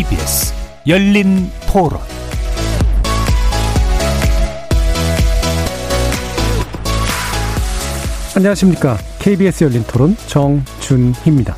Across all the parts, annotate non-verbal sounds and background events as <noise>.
KBS 열린 토론 안녕하십니까. KBS 열린 토론 정준희입니다.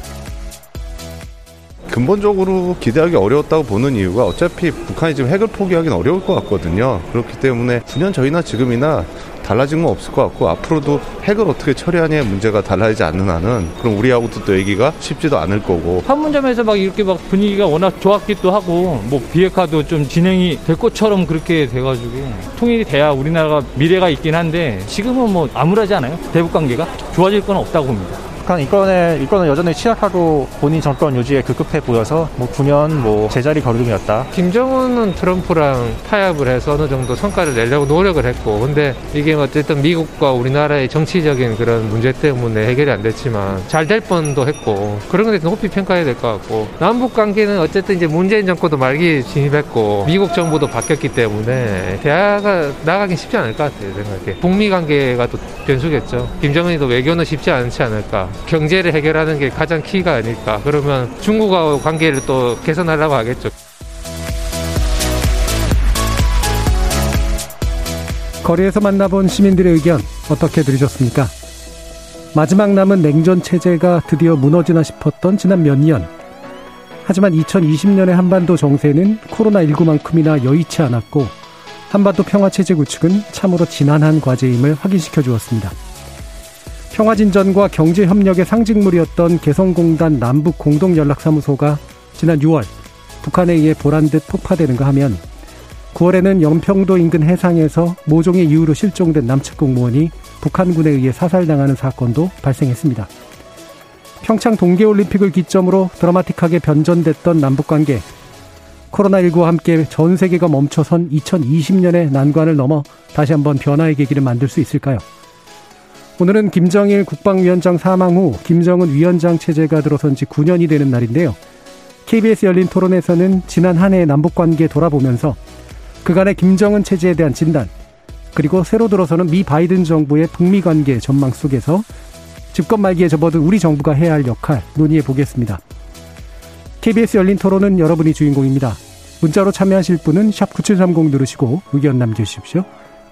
근본적으로 기대하기 어려웠다고 보는 이유가 어차피 북한이 지금 핵을 포기하기는 어려울 것 같거든요. 그렇기 때문에 9년 전이나 지금이나 달라진 건 없을 것 같고 앞으로도 핵을 어떻게 처리하냐의 문제가 달라지지 않는 한은 그럼 우리하고도 또 얘기가 쉽지도 않을 거고 판문점에서 막 이렇게 막 분위기가 워낙 좋았기도 하고 뭐 비핵화도 좀 진행이 될 것처럼 그렇게 돼가지고 통일이 돼야 우리나라가 미래가 있긴 한데 지금은 뭐 암울하지 않아요? 대북 관계가 좋아질 건 없다고 봅니다. 북한 이권에 이권은 여전히 취약하고 본인 정권 유지에 급급해 보여서 뭐 9년 뭐 제자리 걸음이었다. 김정은은 트럼프랑 타협을 해서 어느 정도 성과를 내려고 노력을 했고 근데 이게 어쨌든 미국과 우리나라의 정치적인 그런 문제 때문에 해결이 안 됐지만 잘 될 뻔도 했고 그런 건데 높이 평가해야 될 것 같고 남북 관계는 어쨌든 이제 문재인 정권도 말기 진입했고 미국 정부도 바뀌었기 때문에 대화가 나가긴 쉽지 않을 것 같아요 생각에. 북미 관계가 또 변수겠죠. 김정은이도 외교는 쉽지 않지 않을까 경제를 해결하는 게 가장 키가 아닐까. 그러면 중국하고 관계를 또 개선하려고 하겠죠. 거리에서 만나본 시민들의 의견 어떻게 들으셨습니까? 마지막 남은 냉전 체제가 드디어 무너지나 싶었던 지난 몇 년. 하지만 2020년의 한반도 정세는 코로나19만큼이나 여의치 않았고 한반도 평화체제 구축은 참으로 지난한 과제임을 확인시켜 주었습니다. 평화진전과 경제협력의 상징물이었던 개성공단 남북 공동연락사무소가 지난 6월 북한에 의해 보란듯 폭파되는가 하면 9월에는 연평도 인근 해상에서 모종의 이유로 실종된 남측 공무원이 북한군에 의해 사살당하는 사건도 발생했습니다. 평창 동계올림픽을 기점으로 드라마틱하게 변전됐던 남북관계. 코로나19와 함께 전 세계가 멈춰선 2020년의 난관을 넘어 다시 한번 변화의 계기를 만들 수 있을까요? 오늘은 김정일 국방위원장 사망 후 김정은 위원장 체제가 들어선 지 9년이 되는 날인데요. KBS 열린 토론에서는 지난 한 해의 남북관계 돌아보면서 그간의 김정은 체제에 대한 진단, 그리고 새로 들어서는 미 바이든 정부의 북미 관계 전망 속에서 집권 말기에 접어든 우리 정부가 해야 할 역할 논의해 보겠습니다. KBS 열린 토론은 여러분이 주인공입니다. 문자로 참여하실 분은 9730 누르시고 의견 남겨주십시오.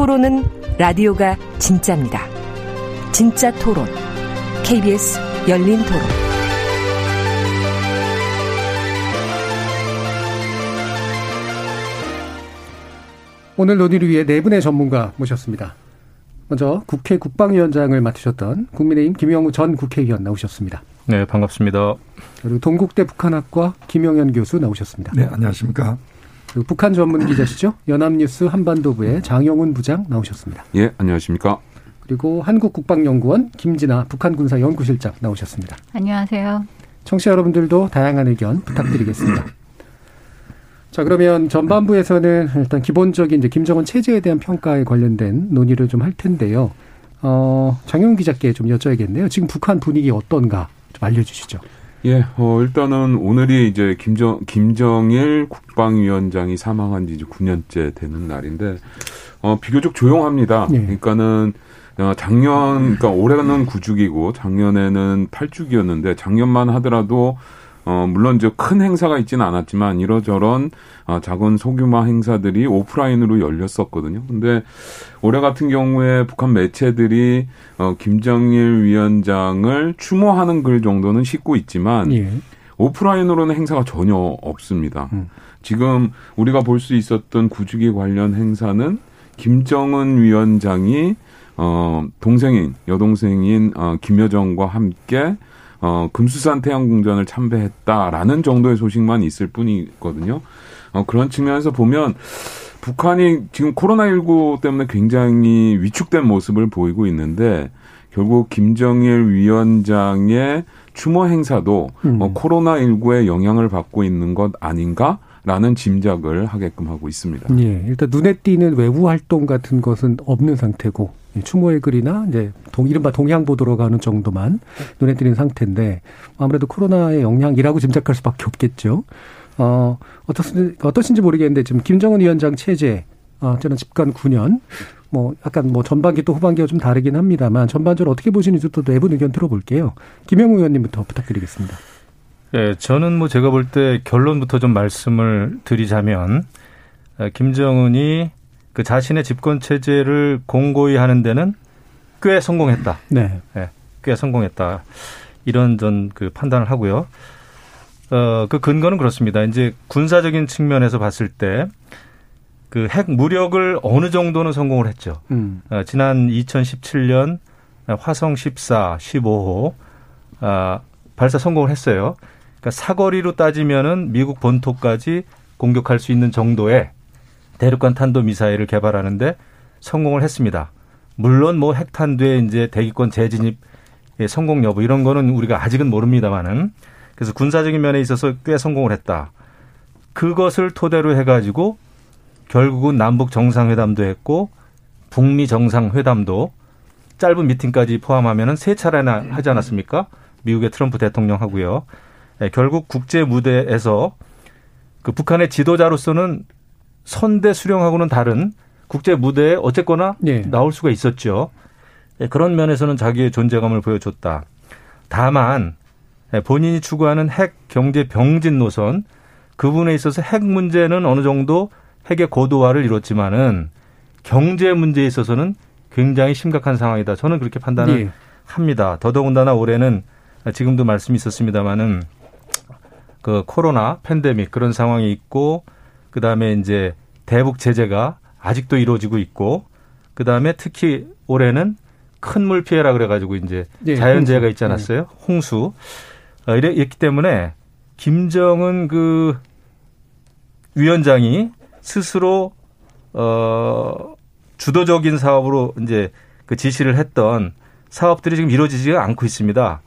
토론은 라디오가 진짜입니다. 진짜 토론. KBS 열린 토론. 오늘 논의를 위해 네 분의 전문가 모셨습니다. 먼저 국회 국방위원장을 맡으셨던 국민의힘 김영우 전 국회의원 나오셨습니다. 네, 반갑습니다. 그리고 동국대 북한학과 김영현 교수 나오셨습니다. 네, 안녕하십니까. 그리고 북한 전문 기자시죠? 연합뉴스 한반도부의 장영훈 부장 나오셨습니다. 예, 안녕하십니까. 그리고 한국국방연구원 김진아 북한군사연구실장 나오셨습니다. 안녕하세요. 청취자 여러분들도 다양한 의견 부탁드리겠습니다. <clears throat> 자, 그러면 전반부에서는 일단 기본적인 이제 김정은 체제에 대한 평가에 관련된 논의를 좀 할 텐데요. 어, 장영 기자께 좀 여쭤야겠네요. 지금 북한 분위기 어떤가 좀 알려주시죠. 예, 어, 일단은 오늘이 이제 김정, 김정일 국방위원장이 사망한 지 이제 9년째 되는 날인데, 어, 비교적 조용합니다. 네. 그러니까는, 어, 작년, 그러니까 올해는 9주기고 작년에는 8주기였는데 작년만 하더라도 어, 물론 이제 큰 행사가 있지는 않았지만 이러저런 어, 작은 소규모 행사들이 오프라인으로 열렸었거든요. 근데 올해 같은 경우에 북한 매체들이 어, 김정일 위원장을 추모하는 글 정도는 싣고 있지만 예. 오프라인으로는 행사가 전혀 없습니다. 음. 지금 우리가 볼 수 있었던 구주기 관련 행사는 김정은 위원장이 어 동생인 여동생인 어 김여정과 함께 어, 금수산 태양궁전을 참배했다라는 정도의 소식만 있을 뿐이거든요. 어, 그런 측면에서 보면 북한이 지금 코로나19 때문에 굉장히 위축된 모습을 보이고 있는데 결국 김정일 위원장의 추모 행사도 음. 어, 코로나19의 영향을 받고 있는 것 아닌가? 라는 짐작을 하게끔 하고 있습니다. 예, 일단 눈에 띄는 외부 활동 같은 것은 없는 상태고 추모의 글이나 이제 동 이른바 동향 보도로 가는 정도만 눈에 띄는 상태인데 아무래도 코로나의 영향이라고 짐작할 수밖에 없겠죠. 어, 어떻, 어떠신지 모르겠는데 지금 김정은 위원장 체제, 어, 저는 집권 9년, 뭐 약간 뭐 전반기 또 후반기가 좀 다르긴 합니다만 전반적으로 어떻게 보시는지 또 내부 의견 들어볼게요. 김영우 의원님부터 부탁드리겠습니다. 예, 저는 뭐 제가 볼 때 결론부터 좀 말씀을 드리자면 어, 김정은이 그 자신의 집권 체제를 공고히 하는 데는 꽤 성공했다. 네. 예, 꽤 성공했다. 이런 전 그 판단을 하고요. 어, 그 근거는 그렇습니다. 이제 군사적인 측면에서 봤을 때 그 핵 무력을 어느 정도는 성공을 했죠. 음. 어, 지난 2017년 화성 14, 15호 아, 발사 성공을 했어요. 그러니까 사거리로 따지면은 미국 본토까지 공격할 수 있는 정도의 대륙간 탄도 미사일을 개발하는데 성공을 했습니다. 물론 뭐 핵탄두에 이제 대기권 재진입의 성공 여부 이런 거는 우리가 아직은 모릅니다만은 그래서 군사적인 면에 있어서 꽤 성공을 했다. 그것을 토대로 해가지고 결국은 남북 정상회담도 했고 북미 정상회담도 짧은 미팅까지 포함하면은 세 차례나 하지 않았습니까? 미국의 트럼프 대통령하고요. 예, 결국 국제 무대에서 그 북한의 지도자로서는 선대 수령하고는 다른 국제 무대에 어쨌거나 네. 나올 수가 있었죠. 예, 그런 면에서는 자기의 존재감을 보여줬다. 다만 예, 본인이 추구하는 핵 경제 병진 노선 그 부분에 있어서 핵 문제는 어느 정도 핵의 고도화를 이뤘지만은 경제 문제에 있어서는 굉장히 심각한 상황이다. 저는 그렇게 판단을 네. 합니다. 더더군다나 올해는 지금도 말씀이 있었습니다마는 그 코로나 팬데믹 그런 상황이 있고 그다음에 이제 대북 제재가 아직도 이루어지고 있고 그다음에 특히 올해는 큰 물 피해라 그래가지고 이제 네, 자연재해가 있지 않았어요? 네. 홍수. 어, 이래 있기 때문에 김정은 그 위원장이 스스로 어 주도적인 사업으로 이제 그 지시를 했던 사업들이 지금 이루어지지가 않고 있습니다.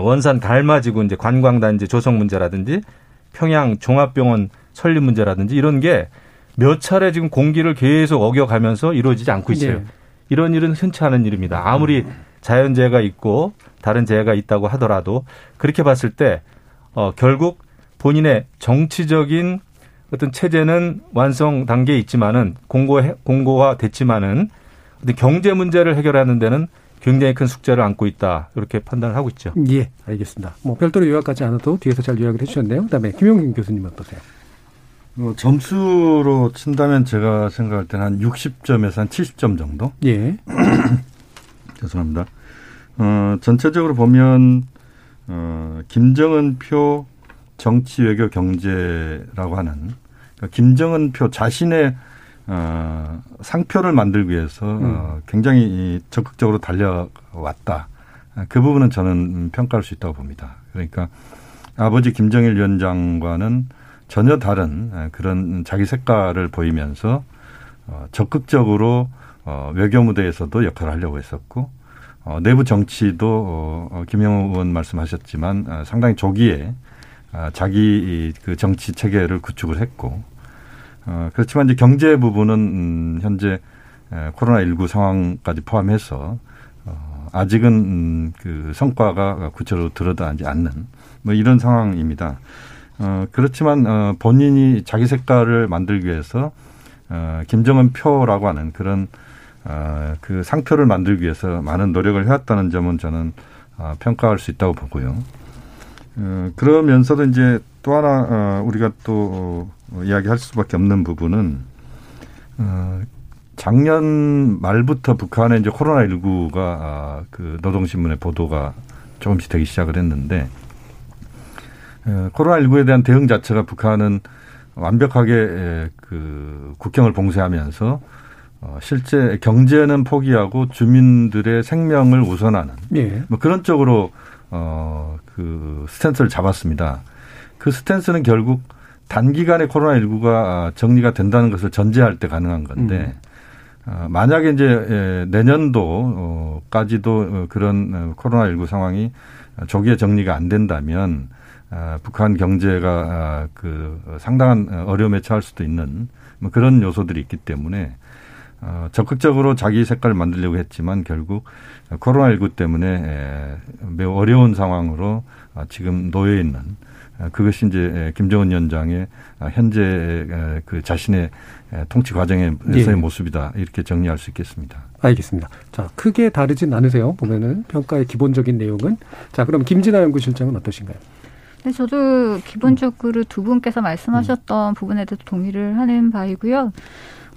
원산 달맞이고 이제 관광단지 조성 문제라든지 평양 종합병원 설립 문제라든지 이런 게 몇 차례 지금 공기를 계속 어겨가면서 이루어지지 않고 있어요. 네. 이런 일은 흔치 않은 일입니다. 아무리 자연재해가 있고 다른 재해가 있다고 하더라도 그렇게 봤을 때 어, 결국 본인의 정치적인 어떤 체제는 완성 단계에 있지만은 공고 공고화 됐지만은 어떤 경제 문제를 해결하는 데는 굉장히 큰 숙제를 안고 있다 이렇게 판단을 하고 있죠. 예, 알겠습니다. 뭐 별도로 요약하지 않아도 뒤에서 잘 요약을 해주셨네요. 그다음에 김용균 교수님 어떠세요? 어, 점수로 친다면 제가 생각할 때는 한 60점에서 한 70점 정도. 예. <clears throat> 죄송합니다. 어, 전체적으로 보면 어, 김정은 표 정치 외교 경제라고 하는 그러니까 김정은 표 자신의 어, 상표를 만들기 위해서 어, 음. 어, 굉장히 적극적으로 달려왔다. 그 부분은 저는 평가할 수 있다고 봅니다. 그러니까 아버지 김정일 위원장과는 전혀 다른 그런 자기 색깔을 보이면서 어, 적극적으로 어, 외교 무대에서도 역할을 하려고 했었고 어, 내부 정치도 김영우 의원 말씀하셨지만 어, 상당히 조기에 어, 자기 그 정치 체계를 구축을 했고 어, 그렇지만 이제 경제 부분은 음, 현재 코로나19 상황까지 포함해서 어, 아직은 음, 그 성과가 구체적으로 드러나지 않는 뭐 이런 상황입니다. 어, 그렇지만 어, 본인이 자기 색깔을 만들기 위해서 어, 김정은 표라고 하는 그런 어, 그 상표를 만들기 위해서 많은 노력을 해왔다는 점은 저는 어, 평가할 수 있다고 보고요. 어, 그러면서도 이제 또 하나 어, 우리가 또 어, 이야기할 수밖에 없는 부분은 어, 작년 말부터 북한에 이제 코로나 19가 아, 그 노동신문의 보도가 조금씩 되기 시작을 했는데 어, 코로나 19에 대한 대응 자체가 북한은 완벽하게 그 국경을 봉쇄하면서 어, 실제 경제는 포기하고 주민들의 생명을 우선하는 예. 뭐 그런 쪽으로 어그 스탠스를 잡았습니다. 그 스탠스는 결국 단기간에 코로나19가 정리가 된다는 것을 전제할 때 가능한 건데, 어, 만약에 이제 예, 내년도까지도 어, 그런 코로나19 상황이 조기에 정리가 안 된다면 북한 경제가 그 상당한 어려움에 처할 수도 있는 뭐 그런 요소들이 있기 때문에 적극적으로 자기 색깔을 만들려고 했지만 결국 코로나19 때문에 매우 어려운 상황으로 지금 놓여 있는 그것이 이제 김정은 위원장의 현재 그 자신의 통치 과정에서의 예. 모습이다 이렇게 정리할 수 있겠습니다. 알겠습니다. 자 크게 다르진 않으세요. 보면은 평가의 기본적인 내용은 자 그럼 김진아 연구실장은 어떠신가요? 네, 저도 기본적으로 두 분께서 말씀하셨던 음. 부분에 대해서 동의를 하는 바이고요.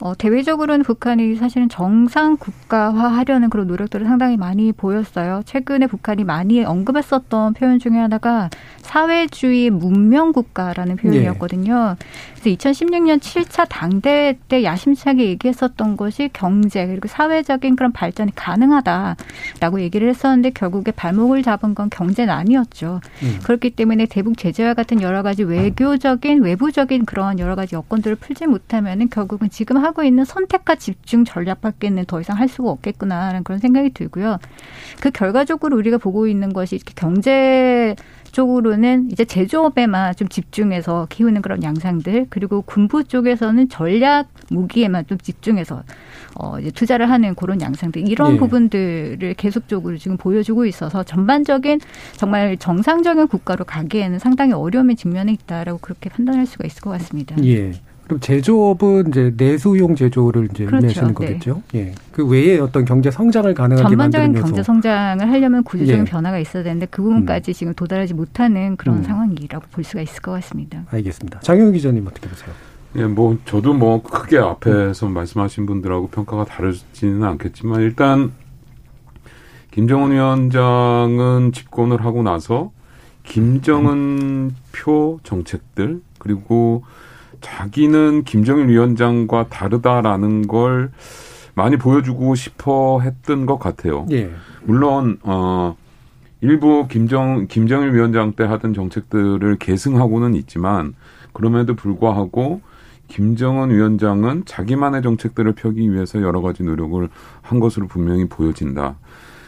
어, 대외적으로는 북한이 사실은 정상 국가화하려는 그런 노력들을 상당히 많이 보였어요. 최근에 북한이 많이 언급했었던 표현 중에 하나가 사회주의 문명 국가라는 표현이었거든요. 네. 그래서 2016년 7차 당대회 때 야심차게 얘기했었던 것이 경제 그리고 사회적인 그런 발전이 가능하다라고 얘기를 했었는데 결국에 발목을 잡은 건 경제는 아니었죠. 음. 그렇기 때문에 대북 제재와 같은 여러 가지 외교적인 외부적인 그런 여러 가지 여건들을 풀지 못하면은 결국은 지금 하고 있는 선택과 집중 전략밖에는 더 이상 할 수가 없겠구나라는 그런 생각이 들고요. 그 결과적으로 우리가 보고 있는 것이 이렇게 경제 쪽으로는 이제 제조업에만 좀 집중해서 키우는 그런 양상들 그리고 군부 쪽에서는 전략 무기에만 좀 집중해서 어 이제 투자를 하는 그런 양상들 이런 예. 부분들을 계속적으로 지금 보여주고 있어서 전반적인 정말 정상적인 국가로 가기에는 상당히 어려움의 직면에 있다라고 그렇게 판단할 수가 있을 것 같습니다. 예. 그럼 제조업은 이제 내수용 제조를 이제 그렇죠. 의미하시는 네. 거겠죠. 예. 그 외에 어떤 경제 성장을 가능하게 전반적인 경제 성장을 하려면 구조적인 예. 변화가 있어야 되는데 그 부분까지 음. 지금 도달하지 못하는 그런 음. 상황이라고 볼 수가 있을 것 같습니다. 알겠습니다. 장영 기자님 어떻게 보세요? 예, 뭐 저도 뭐 크게 앞에서 음. 말씀하신 분들하고 평가가 다르지는 않겠지만 일단 김정은 위원장은 집권을 하고 나서 김정은 표 정책들 그리고 자기는 김정일 위원장과 다르다라는 걸 많이 보여주고 싶어 했던 것 같아요. 예. 물론 어 일부 김정 김정일 위원장 때 하던 정책들을 계승하고는 있지만 그럼에도 불구하고 김정은 위원장은 자기만의 정책들을 펴기 위해서 여러 가지 노력을 한 것으로 분명히 보여진다.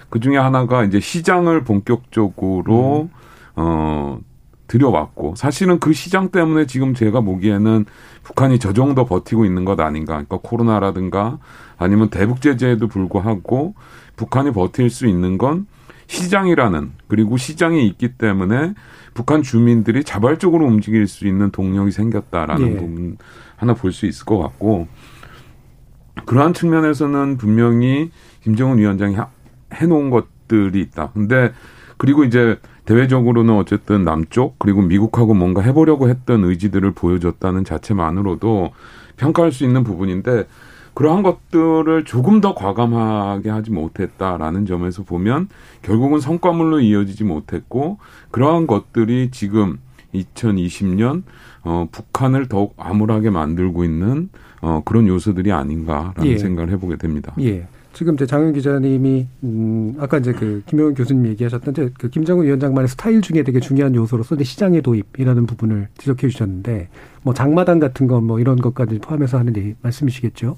그 중에 하나가 이제 시장을 본격적으로 음. 어 들여왔고 사실은 그 시장 때문에 지금 제가 보기에는 북한이 저 정도 버티고 있는 것 아닌가. 그러니까 코로나라든가 아니면 대북 제재에도 불구하고 북한이 버틸 수 있는 건 시장이라는 그리고 시장이 있기 때문에 북한 주민들이 자발적으로 움직일 수 있는 동력이 생겼다라는 예. 부분 하나 볼 수 있을 것 같고 그러한 측면에서는 분명히 김정은 위원장이 해놓은 것들이 있다. 근데 그리고 이제 대외적으로는 어쨌든 남쪽 그리고 미국하고 뭔가 해보려고 했던 의지들을 보여줬다는 자체만으로도 평가할 수 있는 부분인데 그러한 것들을 조금 더 과감하게 하지 못했다라는 점에서 보면 결국은 성과물로 이어지지 못했고 그러한 것들이 지금 2020년 어, 북한을 더욱 암울하게 만들고 있는 어, 그런 요소들이 아닌가라는 예. 생각을 해보게 됩니다. 예. 지금 이제 장현 기자님이 음 아까 이제 그 김영훈 교수님 얘기하셨던 이제 그 김정은 위원장만의 스타일 중에 되게 중요한 요소로서 이제 시장의 도입이라는 부분을 지적해 주셨는데 뭐 장마당 같은 거 뭐 이런 것까지 포함해서 하는 말씀이시겠죠.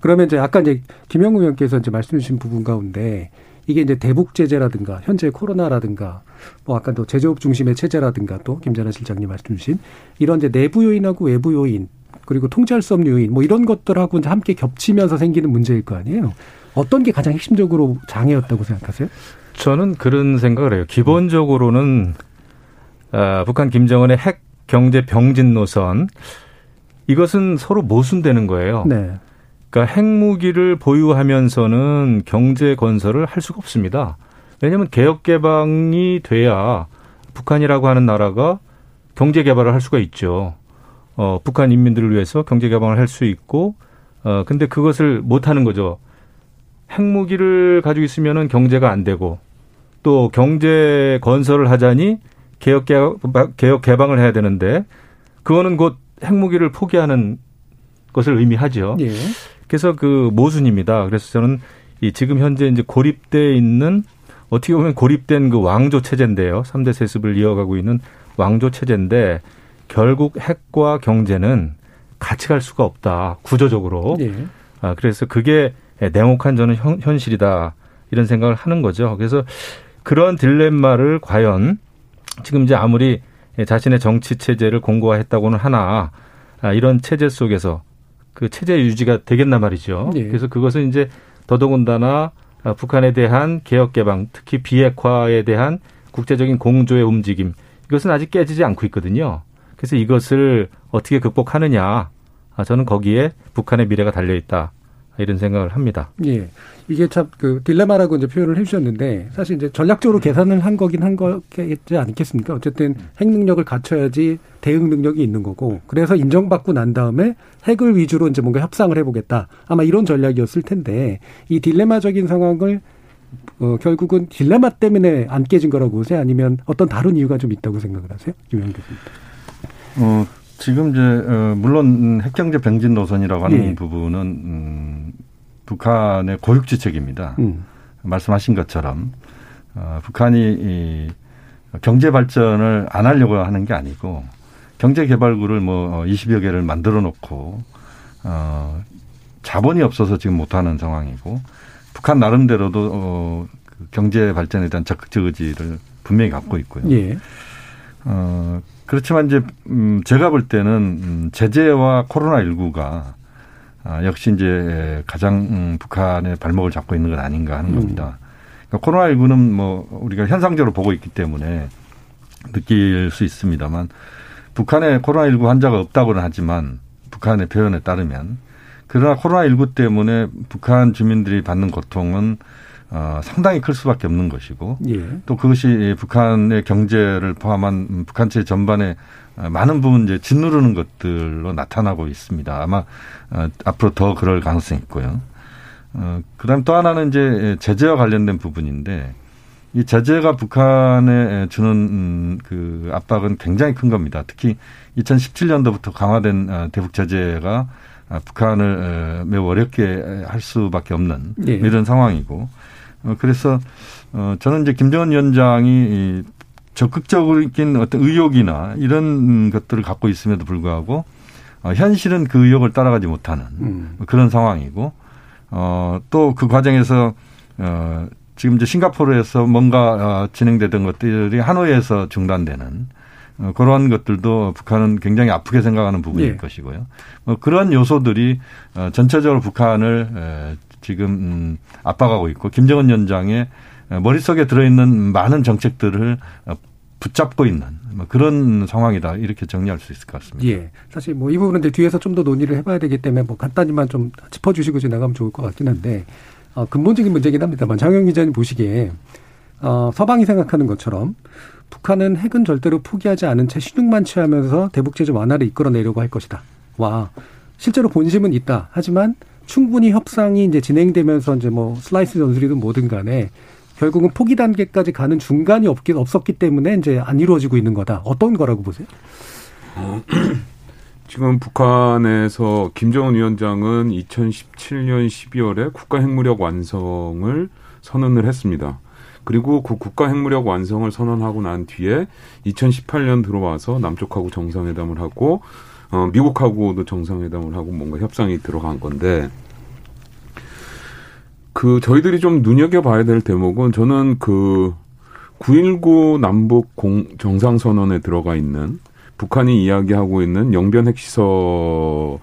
그러면 이제 아까 이제 김영우 의원께서 이제 말씀해 주신 부분 가운데 이게 이제 대북 제재라든가 현재 코로나라든가 뭐 아까 또 제조업 중심의 체제라든가 또 김전하 실장님 말씀 주신 이런 이제 내부 요인하고 외부 요인 그리고 통제할 수 없는 요인 뭐 이런 것들하고 이제 함께 겹치면서 생기는 문제일 거 아니에요. 어떤 게 가장 핵심적으로 장애였다고 생각하세요? 저는 그런 생각을 해요. 기본적으로는 아, 북한 김정은의 핵 경제 병진 노선 이것은 서로 모순되는 거예요. 네. 그러니까 핵무기를 보유하면서는 경제 건설을 할 수가 없습니다. 왜냐하면 개혁 개방이 돼야 북한이라고 하는 나라가 경제 개발을 할 수가 있죠. 어, 북한 인민들을 위해서 경제 개방을 할 수 있고, 어, 근데 그것을 못 하는 거죠. 핵무기를 가지고 있으면은 경제가 안 되고 또 경제 건설을 하자니 개혁 개혁 개방을 해야 되는데 그거는 곧 핵무기를 포기하는 것을 의미하죠. 예. 그래서 그 모순입니다. 그래서 저는 이 지금 현재 이제 고립돼 있는 어떻게 보면 고립된 그 왕조 체제인데요. 3대 세습을 이어가고 있는 왕조 체제인데 결국 핵과 경제는 같이 갈 수가 없다. 구조적으로. 예. 아, 그래서 그게 냉혹한 저는 현, 현실이다. 이런 생각을 하는 거죠. 그래서 그런 딜레마를 과연 지금 이제 아무리 자신의 정치 체제를 공고화했다고는 하나 아, 이런 체제 속에서 그 체제 유지가 되겠나 말이죠. 예. 그래서 그것은 이제 더더군다나 아, 북한에 대한 개혁 개방, 특히 비핵화에 대한 국제적인 공조의 움직임 이것은 아직 깨지지 않고 있거든요. 그래서 이것을 어떻게 극복하느냐, 아, 저는 거기에 북한의 미래가 달려 있다. 이런 생각을 합니다. 예. 이게 참 그 딜레마라고 이제 표현을 해주셨는데 사실 이제 전략적으로 계산을 한 거긴 한 거겠지 않겠습니까? 어쨌든 핵 능력을 갖춰야지 대응 능력이 있는 거고 그래서 인정받고 난 다음에 핵을 위주로 이제 뭔가 협상을 해보겠다. 아마 이런 전략이었을 텐데 이 딜레마적인 상황을 어, 결국은 딜레마 때문에 안 깨진 거라고 보세요? 아니면 어떤 다른 이유가 좀 있다고 생각을 하세요? 김영 교수님. 어, 지금 이제 어, 물론 핵경제 병진 노선이라고 하는 예. 부분은 음, 북한의 고육지책입니다. 음. 말씀하신 것처럼 어, 북한이 이 경제 발전을 안 하려고 하는 게 아니고 경제 개발구를 뭐 20여 개를 만들어 놓고 어 자본이 없어서 지금 못 하는 상황이고 북한 나름대로도 어 경제 발전에 대한 적극적 의지를 분명히 갖고 있고요. 예. 어 그렇지만 이제 음 제가 볼 때는 음 제재와 코로나 19가 아, 역시 이제 가장 음, 북한의 발목을 잡고 있는 것 아닌가 하는 음. 겁니다. 그러니까 코로나 19는 뭐 우리가 현상적으로 보고 있기 때문에 느낄 수 있습니다만 북한에 코로나 19 환자가 없다고는 하지만 북한의 표현에 따르면 그러나 코로나 19 때문에 북한 주민들이 받는 고통은 어, 상당히 클 수밖에 없는 것이고 예. 또 그것이 북한의 경제를 포함한 북한체 전반에 많은 부분 이제 짓누르는 것들로 나타나고 있습니다. 아마 어, 앞으로 더 그럴 가능성이 있고요. 어, 그다음 또 하나는 이제 제재와 관련된 부분인데 이 제재가 북한에 주는 음, 그 압박은 굉장히 큰 겁니다. 특히 2017년도부터 강화된 어, 대북 제재가 아, 북한을 매우 어렵게 할 수밖에 없는 네. 이런 상황이고 어, 그래서 어 저는 이제 김정은 위원장이 적극적인 어떤 의욕이나 이런 것들을 갖고 있음에도 불구하고 어 현실은 그 의욕을 따라가지 못하는 음. 그런 상황이고 어 또 그 과정에서 어 지금 이제 싱가포르에서 뭔가 어, 진행되던 것들이 하노이에서 중단되는 어, 그러한 것들도 북한은 굉장히 아프게 생각하는 부분일 예. 것이고요. 뭐 그런 요소들이 어, 전체적으로 북한을 에, 지금 음, 압박하고 있고 김정은 위원장의 머릿속에 들어있는 많은 정책들을 어, 붙잡고 있는 뭐 그런 상황이다 이렇게 정리할 수 있을 것 같습니다. 예, 사실 뭐 이 부분은 뒤에서 좀 더 논의를 해봐야 되기 때문에 뭐 간단히만 좀 짚어주시고 지나가면 좋을 것 같긴 한데 어, 근본적인 문제긴 합니다만 장영 기자님 보시기에 어, 서방이 생각하는 것처럼 북한은 핵은 절대로 포기하지 않은 채 신용만 취하면서 대북 제재 완화를 이끌어내려고 할 것이다. 와 실제로 본심은 있다. 하지만 충분히 협상이 이제 진행되면서 이제 뭐 슬라이스 전술이든 뭐든 간에 결국은 포기 단계까지 가는 중간이 없긴 없었기 때문에 이제 안 이루어지고 있는 거다. 어떤 거라고 보세요? 어, <clears throat> 지금 북한에서 김정은 위원장은 2017년 12월에 국가 핵무력 완성을 선언을 했습니다. 그리고 그 국가 핵무력 완성을 선언하고 난 뒤에 2018년 들어와서 남쪽하고 정상회담을 하고 어, 미국하고도 정상회담을 하고 뭔가 협상이 들어간 건데 그 저희들이 좀 눈여겨봐야 될 대목은 저는 그 9.19 남북 공 정상선언에 들어가 있는 북한이 이야기하고 있는 영변 핵시설에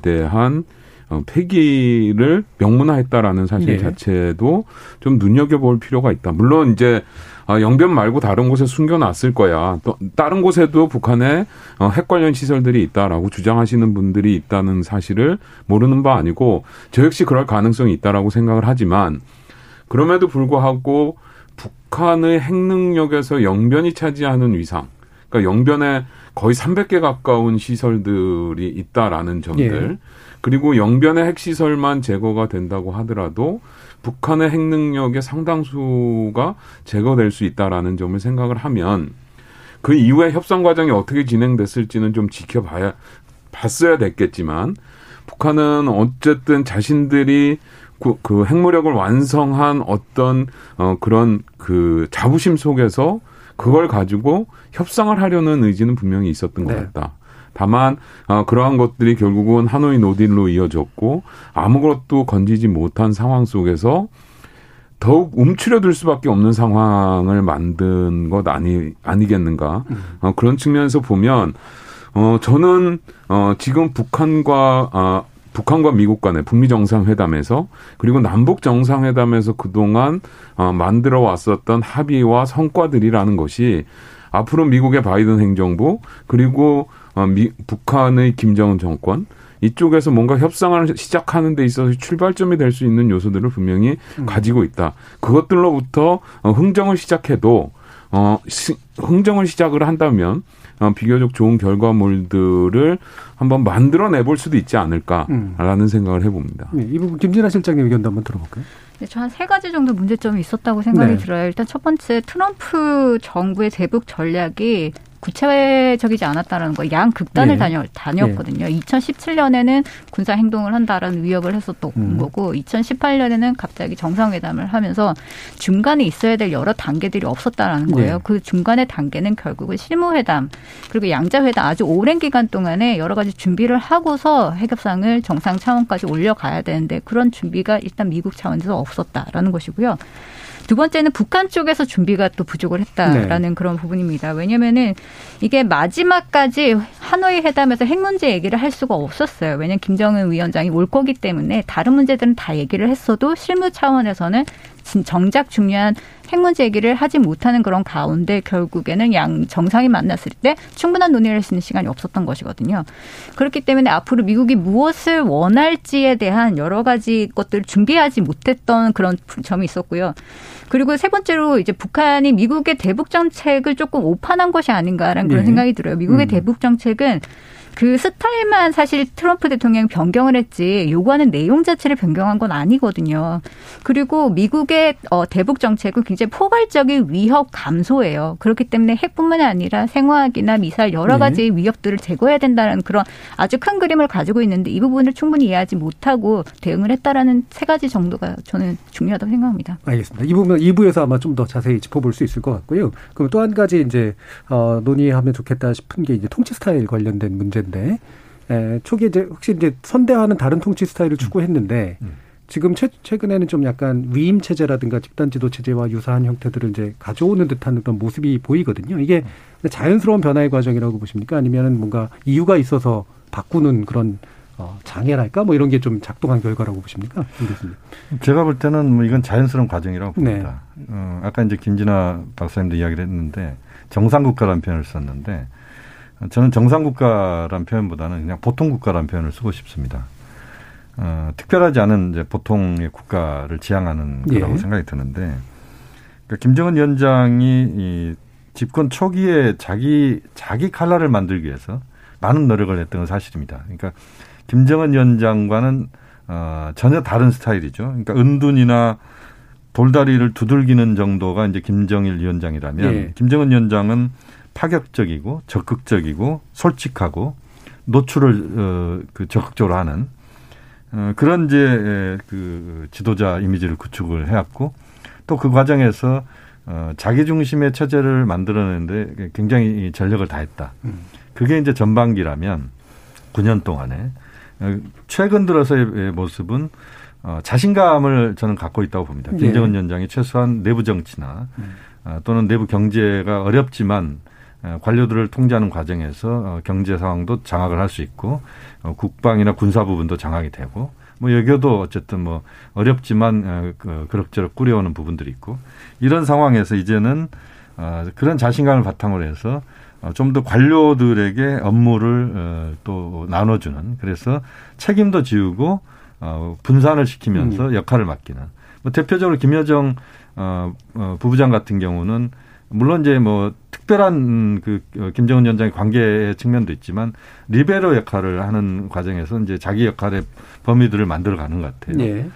대한 어, 폐기를 명문화했다라는 사실 네. 자체도 좀 눈여겨볼 필요가 있다. 물론 이제 아, 영변 말고 다른 곳에 숨겨놨을 거야. 또 다른 곳에도 북한에 어, 핵 관련 시설들이 있다라고 주장하시는 분들이 있다는 사실을 모르는 바 아니고 저 역시 그럴 가능성이 있다라고 생각을 하지만 그럼에도 불구하고 북한의 핵 능력에서 영변이 차지하는 위상, 그러니까 영변에 거의 300개 가까운 시설들이 있다라는 점들. 예. 그리고 영변의 핵시설만 제거가 된다고 하더라도 북한의 핵 능력의 상당수가 제거될 수 있다라는 점을 생각을 하면 그 이후에 협상 과정이 어떻게 진행됐을지는 좀 지켜봐야 봤어야 됐겠지만 북한은 어쨌든 자신들이 그, 그 핵무력을 완성한 어떤 어 그런 그 자부심 속에서 그걸 가지고 협상을 하려는 의지는 분명히 있었던 것 네. 같다. 다만 어, 그러한 것들이 결국은 하노이 노딜로 이어졌고 아무것도 건지지 못한 상황 속에서 더욱 움츠려들 수밖에 없는 상황을 만든 것 아니 아니겠는가? 어, 그런 측면에서 보면 어 저는 어 지금 북한과 아 북한과 미국 간의 북미 정상회담에서 그리고 남북 정상회담에서 그동안 어 만들어 왔었던 합의와 성과들이라는 것이 앞으로 미국의 바이든 행정부 그리고 어 미, 북한의 김정은 정권 이쪽에서 뭔가 협상을 시작하는 데 있어서 출발점이 될 수 있는 요소들을 분명히 음. 가지고 있다. 그것들로부터 어, 흥정을 시작해도 어 시, 흥정을 시작을 한다면 어, 비교적 좋은 결과물들을 한번 만들어내 볼 수도 있지 않을까라는 생각을 해봅니다. 네, 이 부분 김진아 실장님 의견도 한번 들어볼까요? 저한세 가지 정도 문제점이 있었다고 생각이 네. 들어요. 일단 첫 번째 트럼프 정부의 대북 전략이 구체적이지 않았다라는 거, 양 극단을 네. 다녀, 다녔거든요. 2017년에는 군사 행동을 한다라는 위협을 했었던 음. 거고, 2018년에는 갑자기 정상회담을 하면서 중간에 있어야 될 여러 단계들이 없었다라는 거예요. 네. 그 중간의 단계는 결국은 실무회담, 그리고 양자회담 아주 오랜 기간 동안에 여러 가지 준비를 하고서 핵협상을 정상 차원까지 올려가야 되는데 그런 준비가 일단 미국 차원에서 없었다라는 것이고요. 두 번째는 북한 쪽에서 준비가 또 부족을 했다라는 네. 그런 부분입니다. 왜냐면은 이게 마지막까지 하노이 회담에서 핵 문제 얘기를 할 수가 없었어요. 왜냐면 김정은 위원장이 올 거기 때문에 다른 문제들은 다 얘기를 했어도 실무 차원에서는 진- 정작 중요한 핵 문제 얘기를 하지 못하는 그런 가운데 결국에는 양 정상이 만났을 때 충분한 논의를 할 수 있는 시간이 없었던 것이거든요. 그렇기 때문에 앞으로 미국이 무엇을 원할지에 대한 여러 가지 것들을 준비하지 못했던 그런 점이 있었고요. 그리고 세 번째로 이제 북한이 미국의 대북 정책을 조금 오판한 것이 아닌가라는 그런 네. 생각이 들어요. 미국의 음. 대북 정책은 그 스타일만 사실 트럼프 대통령이 변경을 했지 요구하는 내용 자체를 변경한 건 아니거든요. 그리고 미국의 어, 대북 정책은 굉장히 포괄적인 위협 감소예요. 그렇기 때문에 핵뿐만이 아니라 생화학이나 미사일 여러 네. 가지 위협들을 제거해야 된다는 그런 아주 큰 그림을 가지고 있는데 이 부분을 충분히 이해하지 못하고 대응을 했다라는 세 가지 정도가 저는 중요하다고 생각합니다. 알겠습니다. 이 부분 2부에서 아마 좀 더 자세히 짚어볼 수 있을 것 같고요. 그럼 또 한 가지 이제 어, 논의하면 좋겠다 싶은 게 이제 통치 스타일 관련된 문제 인데 에, 초기에 이제 혹시 이제 선대와는 다른 통치 스타일을 추구했는데 지금 최, 최근에는 좀 약간 위임 체제라든가 집단 지도 체제와 유사한 형태들을 이제 가져오는 듯한 어떤 모습이 보이거든요. 이게 자연스러운 변화의 과정이라고 보십니까? 아니면은 뭔가 이유가 있어서 바꾸는 그런 어, 장애랄까 뭐 이런 게 좀 작동한 결과라고 보십니까? 김 교수님. 제가 볼 때는 뭐 이건 자연스러운 과정이라고 네. 봅니다. 어, 아까 이제 김진아 박사님도 이야기를 했는데 정상국가라는 표현을 썼는데 저는 정상국가라는 표현보다는 그냥 보통 국가라는 표현을 쓰고 싶습니다. 어, 특별하지 않은 이제 보통의 국가를 지향하는 예. 거라고 생각이 드는데 그러니까 김정은 위원장이 이 집권 초기에 자기 자기 칼날을 만들기 위해서 많은 노력을 했던 건 사실입니다. 그러니까 김정은 위원장과는 어, 전혀 다른 스타일이죠. 그러니까 은둔이나 돌다리를 두들기는 정도가 이제 김정일 위원장이라면 예. 김정은 위원장은 파격적이고 적극적이고 솔직하고 노출을 어, 그 적극적으로 하는 어, 그런 이제 에, 그 지도자 이미지를 구축을 해왔고 또 그 과정에서 어, 자기 중심의 체제를 만들어내는데 굉장히 이 전력을 다했다. 그게 이제 전반기라면 9년 동안에 어, 최근 들어서의 모습은 어, 자신감을 저는 갖고 있다고 봅니다. 예. 김정은 위원장이 최소한 내부 정치나 어, 또는 내부 경제가 어렵지만 어, 관료들을 통제하는 과정에서 어, 경제 상황도 장악을 할 수 있고 어, 국방이나 군사 부분도 장악이 되고 뭐 외교도 어쨌든 뭐 어렵지만 어, 그, 그럭저럭 꾸려오는 부분들이 있고 이런 상황에서 이제는 어, 그런 자신감을 바탕으로 해서 어, 좀더 관료들에게 업무를 어, 또 나눠주는 그래서 책임도 지우고 어, 분산을 시키면서 역할을 맡기는. 뭐 대표적으로 김여정 어, 어, 부부장 같은 경우는 물론 이제 뭐 특별한 음, 그 어, 김정은 위원장의 관계 측면도 있지만 리베로 역할을 하는 과정에서 이제 자기 역할의 범위들을 만들어가는 것 같아요. 예.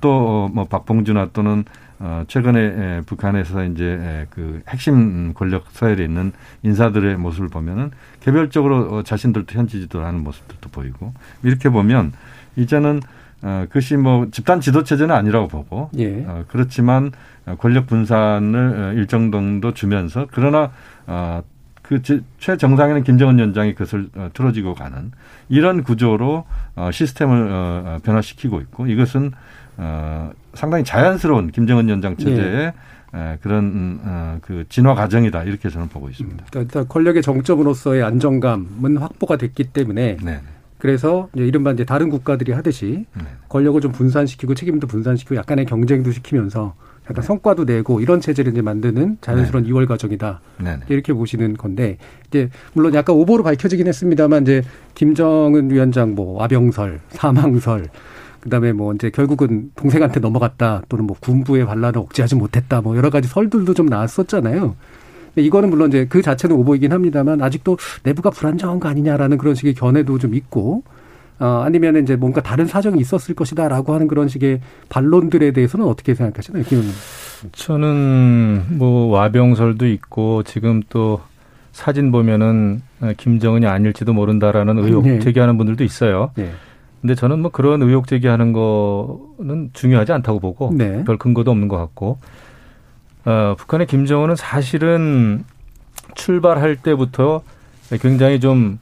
또뭐 박봉준아 또는 어 최근에 에, 북한에서 이제 에, 그 핵심 권력 서열에 있는 인사들의 모습을 보면은 개별적으로 어, 자신들도 현지 지도를 하는 모습들도 보이고 이렇게 보면 이제는 어, 그것이 뭐 집단 지도 체제는 아니라고 보고 예. 어, 그렇지만 권력 분산을 어, 일정 정도 주면서 그러나 어, 그 최정상에는 김정은 위원장이 그것을 어, 틀어지고 가는 이런 구조로 어, 시스템을 어, 어, 변화시키고 있고 이것은 어, 상당히 자연스러운 김정은 위원장 체제의 네. 그런 어, 그 진화 과정이다 이렇게 저는 보고 있습니다. 음, 그러니까 권력의 정점으로서의 안정감은 확보가 됐기 때문에 네. 그래서 이제 이른바 이제 다른 국가들이 하듯이 네. 권력을 좀 분산시키고 책임도 분산시키고 약간의 경쟁도 시키면서 약간 성과도 내고 이런 체제를 이제 만드는 자연스러운 네. 이월 과정이다. 네. 이렇게 보시는 건데 이제 물론 약간 오보로 밝혀지긴 했습니다만 이제 김정은 위원장 뭐 와병설, 사망설 그다음에 뭐 이제 결국은 동생한테 넘어갔다 또는 뭐 군부의 반란을 억제하지 못했다 뭐 여러 가지 설들도 좀 나왔었잖아요. 이거는 물론 이제 그 자체는 오보이긴 합니다만 아직도 내부가 불안정한 거 아니냐라는 그런 식의 견해도 좀 있고 어, 아니면 이제 뭔가 다른 사정이 있었을 것이다라고 하는 그런 식의 반론들에 대해서는 어떻게 생각하시나요, 김 저는 뭐 와병설도 있고 지금 또 사진 보면은 김정은이 아닐지도 모른다라는 의혹 네. 제기하는 분들도 있어요. 네. 근데 저는 뭐 그런 의혹 제기하는 거는 중요하지 않다고 보고 네. 별 근거도 없는 것 같고 어, 북한의 김정은은 사실은 출발할 때부터 굉장히 좀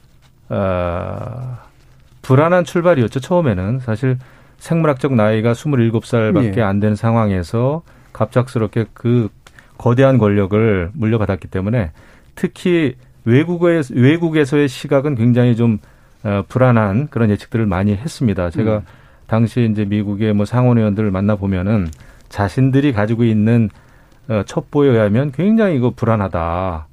어, 불안한 출발이었죠. 처음에는 사실 생물학적 나이가 27살밖에 예. 안 되는 상황에서 갑작스럽게 그 거대한 권력을 물려받았기 때문에 특히 외국의 외국에서의 시각은 굉장히 좀 어, 불안한 그런 예측들을 많이 했습니다. 제가 음. 당시 이제 미국의 뭐 상원 의원들을 만나 보면은 자신들이 가지고 있는 어, 첩보에 의하면 굉장히 이거 불안하다.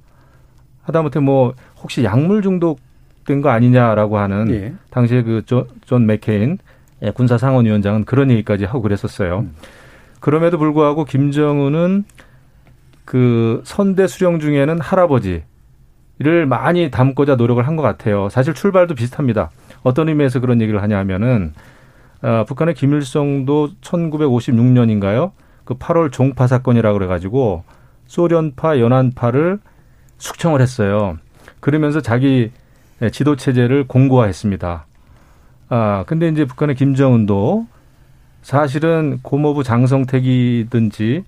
하다못해 뭐 혹시 약물 중독 된거 아니냐라고 하는 예. 당시에 그존 맥케인 예, 군사 상원위원장은 그런 얘기까지 하고 그랬었어요. 음. 그럼에도 불구하고 김정은은 그 선대 수령 중에는 할아버지를 많이 담고자 노력을 한 것 같아요. 사실 출발도 비슷합니다. 어떤 의미에서 그런 얘기를 하냐면은 어, 북한의 김일성도 1956년인가요? 그 8월 종파 사건이라고 그래가지고 소련파, 연안파를 숙청을 했어요. 그러면서 자기 네, 지도 체제를 공고화했습니다. 아, 근데 이제 북한의 김정은도 사실은 고모부 장성택이든지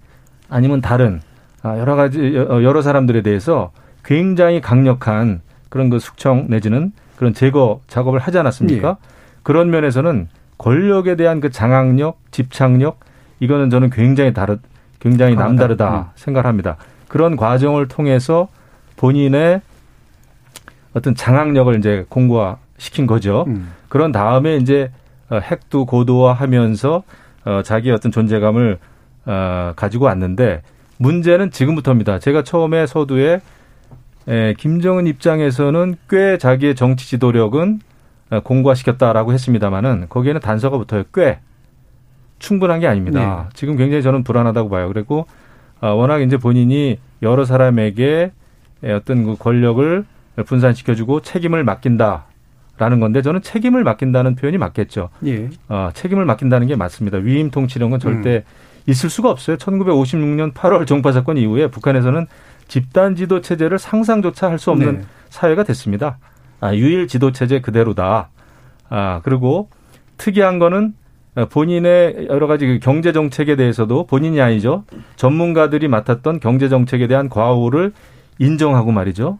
아니면 다른 아, 여러 가지 어, 여러 사람들에 대해서 굉장히 강력한 그런 그 숙청 내지는 그런 제거 작업을 하지 않았습니까? 예. 그런 면에서는 권력에 대한 그 장악력, 집착력 이거는 저는 굉장히 다르 굉장히 남다르다 음. 생각합니다. 그런 과정을 통해서 본인의 어떤 장악력을 이제 공고화 시킨 거죠. 음. 그런 다음에 이제 어, 핵도 고도화하면서 어, 자기 어떤 존재감을 어, 가지고 왔는데 문제는 지금부터입니다. 제가 처음에 서두에 에, 김정은 입장에서는 꽤 자기의 정치 지도력은 어, 공고화시켰다라고 했습니다마는 거기에는 단서가 붙어요. 꽤 충분한 게 아닙니다. 네. 지금 굉장히 저는 불안하다고 봐요. 그리고 어, 워낙 이제 본인이 여러 사람에게 어떤 그 권력을 분산시켜주고 책임을 맡긴다 라는 건데 저는 책임을 맡긴다는 표현이 맞겠죠. 예. 어, 책임을 맡긴다는 게 맞습니다. 위임 통치령은 절대 음. 있을 수가 없어요. 1956년 8월 종파 사건 이후에 북한에서는 집단 지도 체제를 상상조차 할 수 없는 네. 사회가 됐습니다. 아, 유일 지도 체제 그대로다. 아, 그리고 특이한 거는 본인의 여러 가지 그 경제 정책에 대해서도 본인이 아니죠. 전문가들이 맡았던 경제 정책에 대한 과오를 인정하고 말이죠.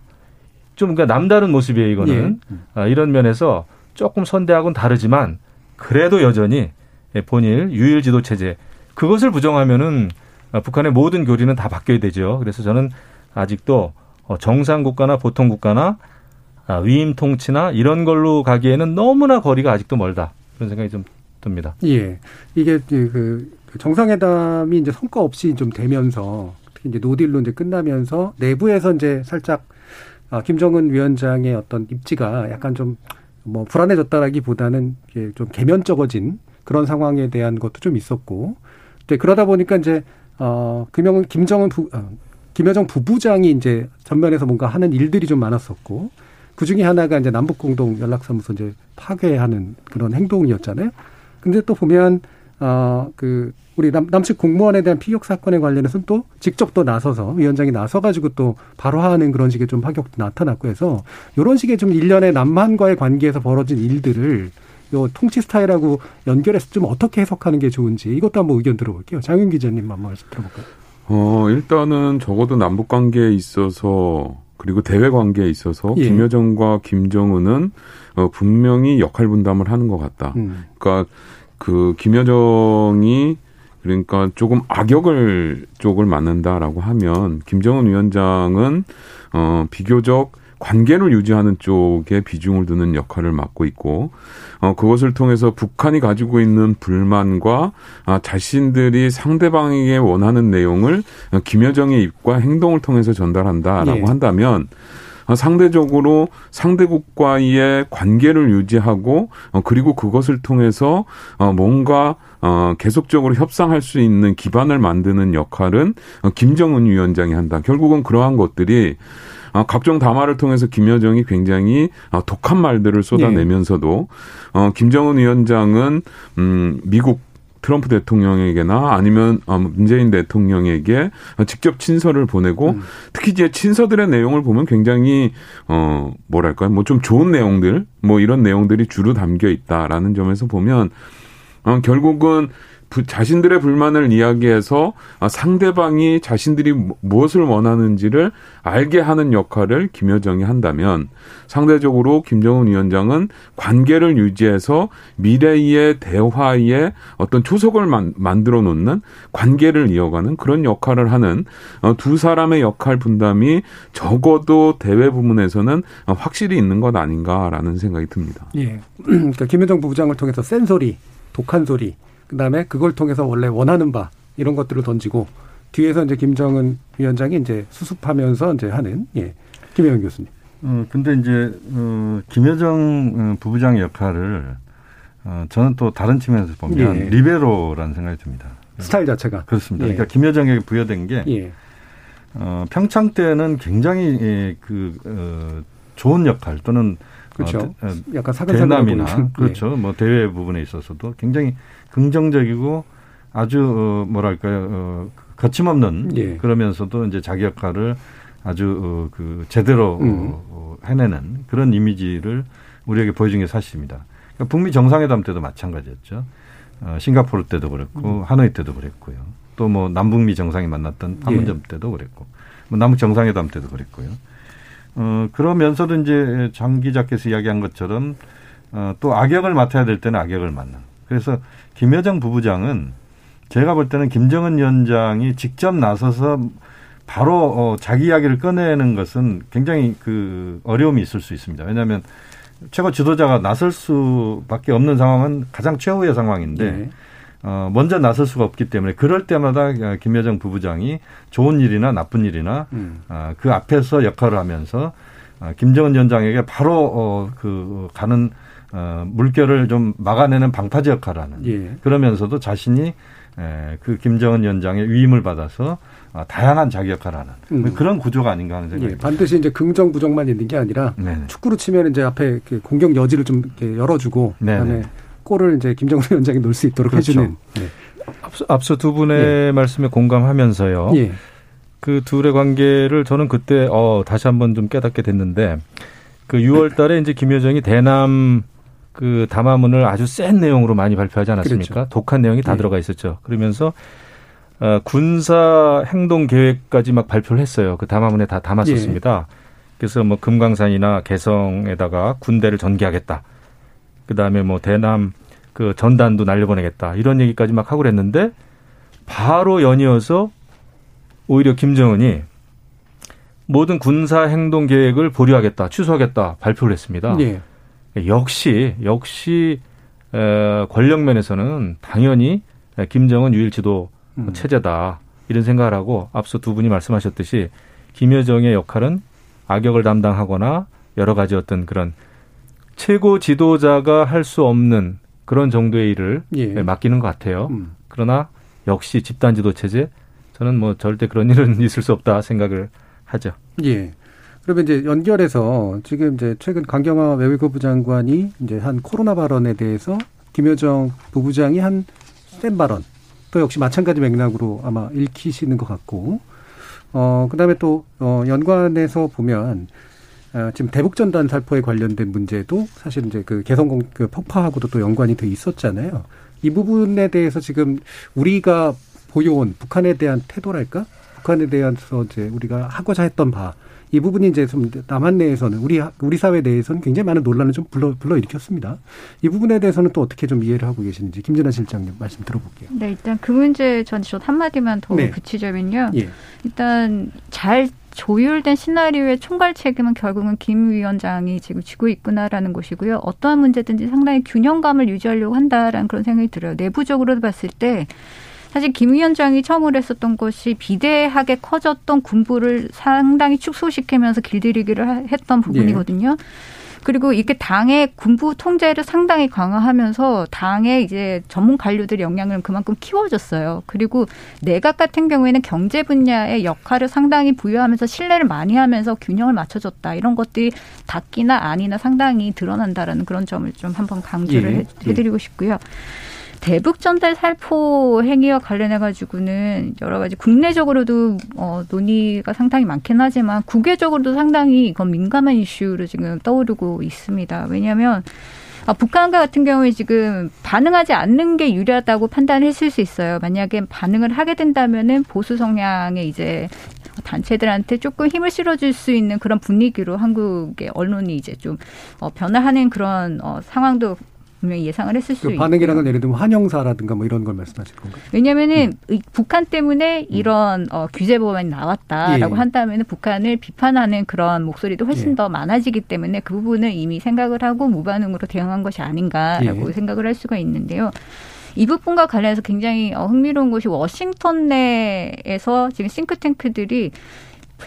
좀 그러니까 남다른 모습이에요 이거는 예. 아, 이런 면에서 조금 선대하고는 다르지만 그래도 여전히 본일 유일 지도 체제 그것을 부정하면은 아, 북한의 모든 교리는 다 바뀌어야 되죠. 그래서 저는 아직도 어, 정상 국가나 보통 국가나 아, 위임 통치나 이런 걸로 가기에는 너무나 거리가 아직도 멀다 그런 생각이 좀 듭니다. 예, 이게 그 정상회담이 이제 성과 없이 좀 되면서 특히 이제 노딜로 이제 끝나면서 내부에서 이제 살짝 아, 김정은 위원장의 어떤 입지가 약간 좀 뭐 불안해졌다라기보다는 좀 개면적어진 그런 상황에 대한 것도 좀 있었고, 네, 그러다 보니까 이제 어 김영은 김정은 부 어, 김여정 부부장이 이제 전면에서 뭔가 하는 일들이 좀 많았었고, 그 중에 하나가 이제 남북 공동 연락사무소 이제 파괴하는 그런 행동이었잖아요. 근데 또 보면 어그 우리 남, 남측 공무원에 대한 피격 사건에 관련해서는 또 직접 또 나서서 위원장이 나서가지고 또 바로 하는 그런 식의 좀 파격도 나타났고 해서 이런 식의 좀 일련의 남한과의 관계에서 벌어진 일들을 요 통치 스타일하고 연결해서 좀 어떻게 해석하는 게 좋은지 이것도 한번 의견 들어볼게요. 장윤 기자님 한번 말씀 들어볼까요? 어, 일단은 적어도 남북 관계에 있어서 그리고 대외 관계에 있어서 예. 김여정과 김정은은 어, 분명히 역할 분담을 하는 것 같다. 음. 그러니까 그 김여정이 그러니까 조금 악역을 쪽을 맡는다라고 하면 김정은 위원장은 어 비교적 관계를 유지하는 쪽에 비중을 두는 역할을 맡고 있고 어 그것을 통해서 북한이 가지고 있는 불만과 아 자신들이 상대방에게 원하는 내용을 김여정의 입과 행동을 통해서 전달한다라고 네. 한다면 어, 상대적으로 상대국과의 관계를 유지하고 어, 그리고 그것을 통해서 어, 뭔가 어, 계속적으로 협상할 수 있는 기반을 만드는 역할은 어, 김정은 위원장이 한다. 결국은 그러한 것들이 어, 각종 담화를 통해서 김여정이 굉장히 어, 독한 말들을 쏟아내면서도 어, 김정은 위원장은 음, 미국 트럼프 대통령에게나 아니면 어, 문재인 대통령에게 직접 친서를 보내고 음. 특히 이제 친서들의 내용을 보면 굉장히 어 뭐랄까요 뭐 좀 좋은 내용들 뭐 이런 내용들이 주로 담겨 있다라는 점에서 보면 어, 결국은 자신들의 불만을 이야기해서 아, 상대방이 자신들이 무엇을 원하는지를 알게 하는 역할을 김여정이 한다면 상대적으로 김정은 위원장은 관계를 유지해서 미래의 대화의 어떤 초석을 만, 들어 놓는 관계를 이어가는 그런 역할을 하는 어, 두 사람의 역할 분담이 적어도 대외 부문에서는 확실히 있는 것 아닌가라는 생각이 듭니다. 예. <clears throat> 그러니까 김여정 부부장을 통해서 센 소리 독한 소리, 그다음에 그걸 통해서 원래 원하는 바 이런 것들을 던지고 뒤에서 이제 김정은 위원장이 이제 수습하면서 이제 하는 예. 김혜영 교수님. 어 근데 이제 어 김여정 어, 부부장의 역할을 어 저는 또 다른 측면에서 보면 예. 리베로라는 생각이 듭니다. 스타일 자체가 그렇습니다. 예. 그러니까 김여정에게 부여된 게 예. 어, 평창 때는 굉장히 예, 그 어, 좋은 역할 또는 그렇죠. 어, 약간 사근사근이나 예. 그렇죠. 네. 뭐 대외 부분에 있어서도 굉장히 긍정적이고 아주 어, 뭐랄까요 어, 거침없는 예. 그러면서도 이제 자기 역할을 아주 어, 그 제대로 음. 어, 해내는 그런 이미지를 우리에게 보여준 게 사실입니다. 그러니까 북미 정상회담 때도 마찬가지였죠. 어, 싱가포르 때도 그랬고 음. 하노이 때도 그랬고요. 또 뭐 남북미 정상이 만났던 판문점 예. 때도 그랬고 뭐 남북 정상회담 때도 그랬고요. 어, 그러면서도 이제 장 기 자께서 이야기한 것처럼 어, 또 악역을 맡아야 될 때는 악역을 맡는. 그래서 김여정 부부장은 제가 볼 때는 김정은 위원장이 직접 나서서 바로 어, 자기 이야기를 꺼내는 것은 굉장히 그 어려움이 있을 수 있습니다. 왜냐하면 최고 지도자가 나설 수밖에 없는 상황은 가장 최후의 상황인데 네. 어, 먼저 나설 수가 없기 때문에 그럴 때마다 김여정 부부장이 좋은 일이나 나쁜 일이나 음. 어, 그 앞에서 역할을 하면서 어, 김정은 위원장에게 바로 어, 그 가는 어, 물결을 좀 막아내는 방파제 역할을 하는 예. 그러면서도 자신이 에, 그 김정은 위원장의 위임을 받아서 어, 다양한 자기 역할을 하는 음. 그런 구조가 아닌가 하는 생각이 예, 반드시 이제 긍정 부정만 있는 게 아니라 네네. 축구로 치면 이제 앞에 공격 여지를 좀 이렇게 열어주고 네네. 그다음에 골을 이제 김정은 위원장이 넣을 수 있도록 그렇죠. 해주는. 네. 앞서, 앞서, 두 분의 예. 말씀에 공감하면서요. 예. 그 둘의 관계를 저는 그때 어 다시 한번 좀 깨닫게 됐는데 그 6월 <coughs> 달에 이제 김여정이 대남 그 담화문을 아주 센 내용으로 많이 발표하지 않았습니까? 그렇죠. 독한 내용이 다 예. 들어가 있었죠. 그러면서 어, 군사 행동 계획까지 막 발표를 했어요. 그 담화문에 다 담았었습니다. 예. 그래서 뭐 금강산이나 개성에다가 군대를 전개하겠다. 그 다음에 뭐 대남 그 전단도 날려보내겠다 이런 얘기까지 막 하고 그랬는데 바로 연이어서 오히려 김정은이 모든 군사 행동 계획을 보류하겠다, 취소하겠다 발표를 했습니다. 네. 역시 역시 에, 권력 면에서는 당연히 김정은 유일 지도 음. 체제다 이런 생각을 하고 앞서 두 분이 말씀하셨듯이 김여정의 역할은 악역을 담당하거나 여러 가지 어떤 그런 최고 지도자가 할 수 없는 그런 정도의 일을 예. 맡기는 것 같아요. 음. 그러나 역시 집단 지도 체제 저는 뭐 절대 그런 일은 <laughs> 있을 수 없다 생각을 하죠. 예. 그러면 이제 연결해서 지금 이제 최근 강경화 외교부 장관이 이제 한 코로나 발언에 대해서 김여정 부부장이 한 센 발언 또 역시 마찬가지 맥락으로 아마 읽히시는 것 같고 어 그다음에 또 어 연관해서 보면 어, 지금 대북 전단 살포에 관련된 문제도 사실 이제 그 개성공 그 폭파하고도 또 연관이 돼 있었잖아요. 이 부분에 대해서 지금 우리가 보여온 북한에 대한 태도랄까? 북한에 대해서 이제 우리가 하고자 했던 바. 이 부분이 이제 좀 남한 내에서는 우리 우리 사회 내에서는 굉장히 많은 논란을 좀 불러 불러 일으켰습니다. 이 부분에 대해서는 또 어떻게 좀 이해를 하고 계시는지 김진아 실장님 말씀 들어볼게요. 네, 일단 그 문제 전저 한마디만 더 네. 붙이자면요. 예. 일단 잘 조율된 시나리오의 총괄 책임은 결국은 김 위원장이 지금 지고 있구나라는 것이고요. 어떠한 문제든지 상당히 균형감을 유지하려고 한다라는 그런 생각이 들어요. 내부적으로 봤을 때 사실 김 위원장이 처음으로 했었던 것이 비대하게 커졌던 군부를 상당히 축소시키면서 길들이기를 했던 부분이거든요. 네. 그리고 이렇게 당의 군부 통제를 상당히 강화하면서 당의 이제 전문 관료들의 역량을 그만큼 키워줬어요. 그리고 내각 같은 경우에는 경제 분야의 역할을 상당히 부여하면서 신뢰를 많이 하면서 균형을 맞춰줬다. 이런 것들이 닫기나 아니나 상당히 드러난다라는 그런 점을 좀 한번 강조를 예. 해드리고 싶고요. 대북 전달 살포 행위와 관련해 가지고는 여러 가지 국내적으로도 어, 논의가 상당히 많긴 하지만 국외적으로도 상당히 이건 민감한 이슈로 지금 떠오르고 있습니다. 왜냐하면 아, 북한과 같은 경우에 지금 반응하지 않는 게 유리하다고 판단했을 수 있어요. 만약에 반응을 하게 된다면은 보수 성향의 이제 단체들한테 조금 힘을 실어줄 수 있는 그런 분위기로 한국의 언론이 이제 좀 어, 변화하는 그런 어, 상황도 분명히 예상을 했을 수그 있고 반응이라는 건 예를 들면 환영사라든가 뭐 이런 걸 말씀하실 건가요? 왜냐하면은 음. 북한 때문에 음. 이런 어, 규제 법안이 나왔다라고 예. 한다면은 북한을 비판하는 그런 목소리도 훨씬 예. 더 많아지기 때문에 그 부분을 이미 생각을 하고 무반응으로 대응한 것이 아닌가라고 예. 생각을 할 수가 있는데요. 이 부분과 관련해서 굉장히 어, 흥미로운 것이 워싱턴 내에서 지금 싱크탱크들이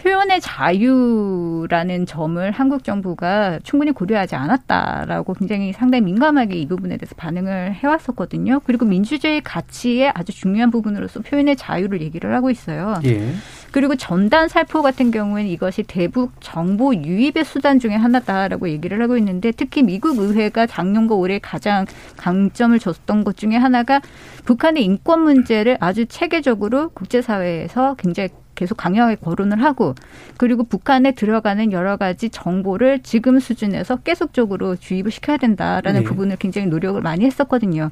표현의 자유라는 점을 한국 정부가 충분히 고려하지 않았다라고 굉장히 상당히 민감하게 이 부분에 대해서 반응을 해왔었거든요. 그리고 민주주의 가치의 아주 중요한 부분으로서 표현의 자유를 얘기를 하고 있어요. 예. 그리고 전단 살포 같은 경우에는 이것이 대북 정보 유입의 수단 중에 하나다라고 얘기를 하고 있는데 특히 미국 의회가 작년과 올해 가장 강점을 줬던 것 중에 하나가 북한의 인권 문제를 아주 체계적으로 국제사회에서 굉장히 계속 강하게 거론을 하고 그리고 북한에 들어가는 여러 가지 정보를 지금 수준에서 계속적으로 주입을 시켜야 된다라는 네. 부분을 굉장히 노력을 많이 했었거든요.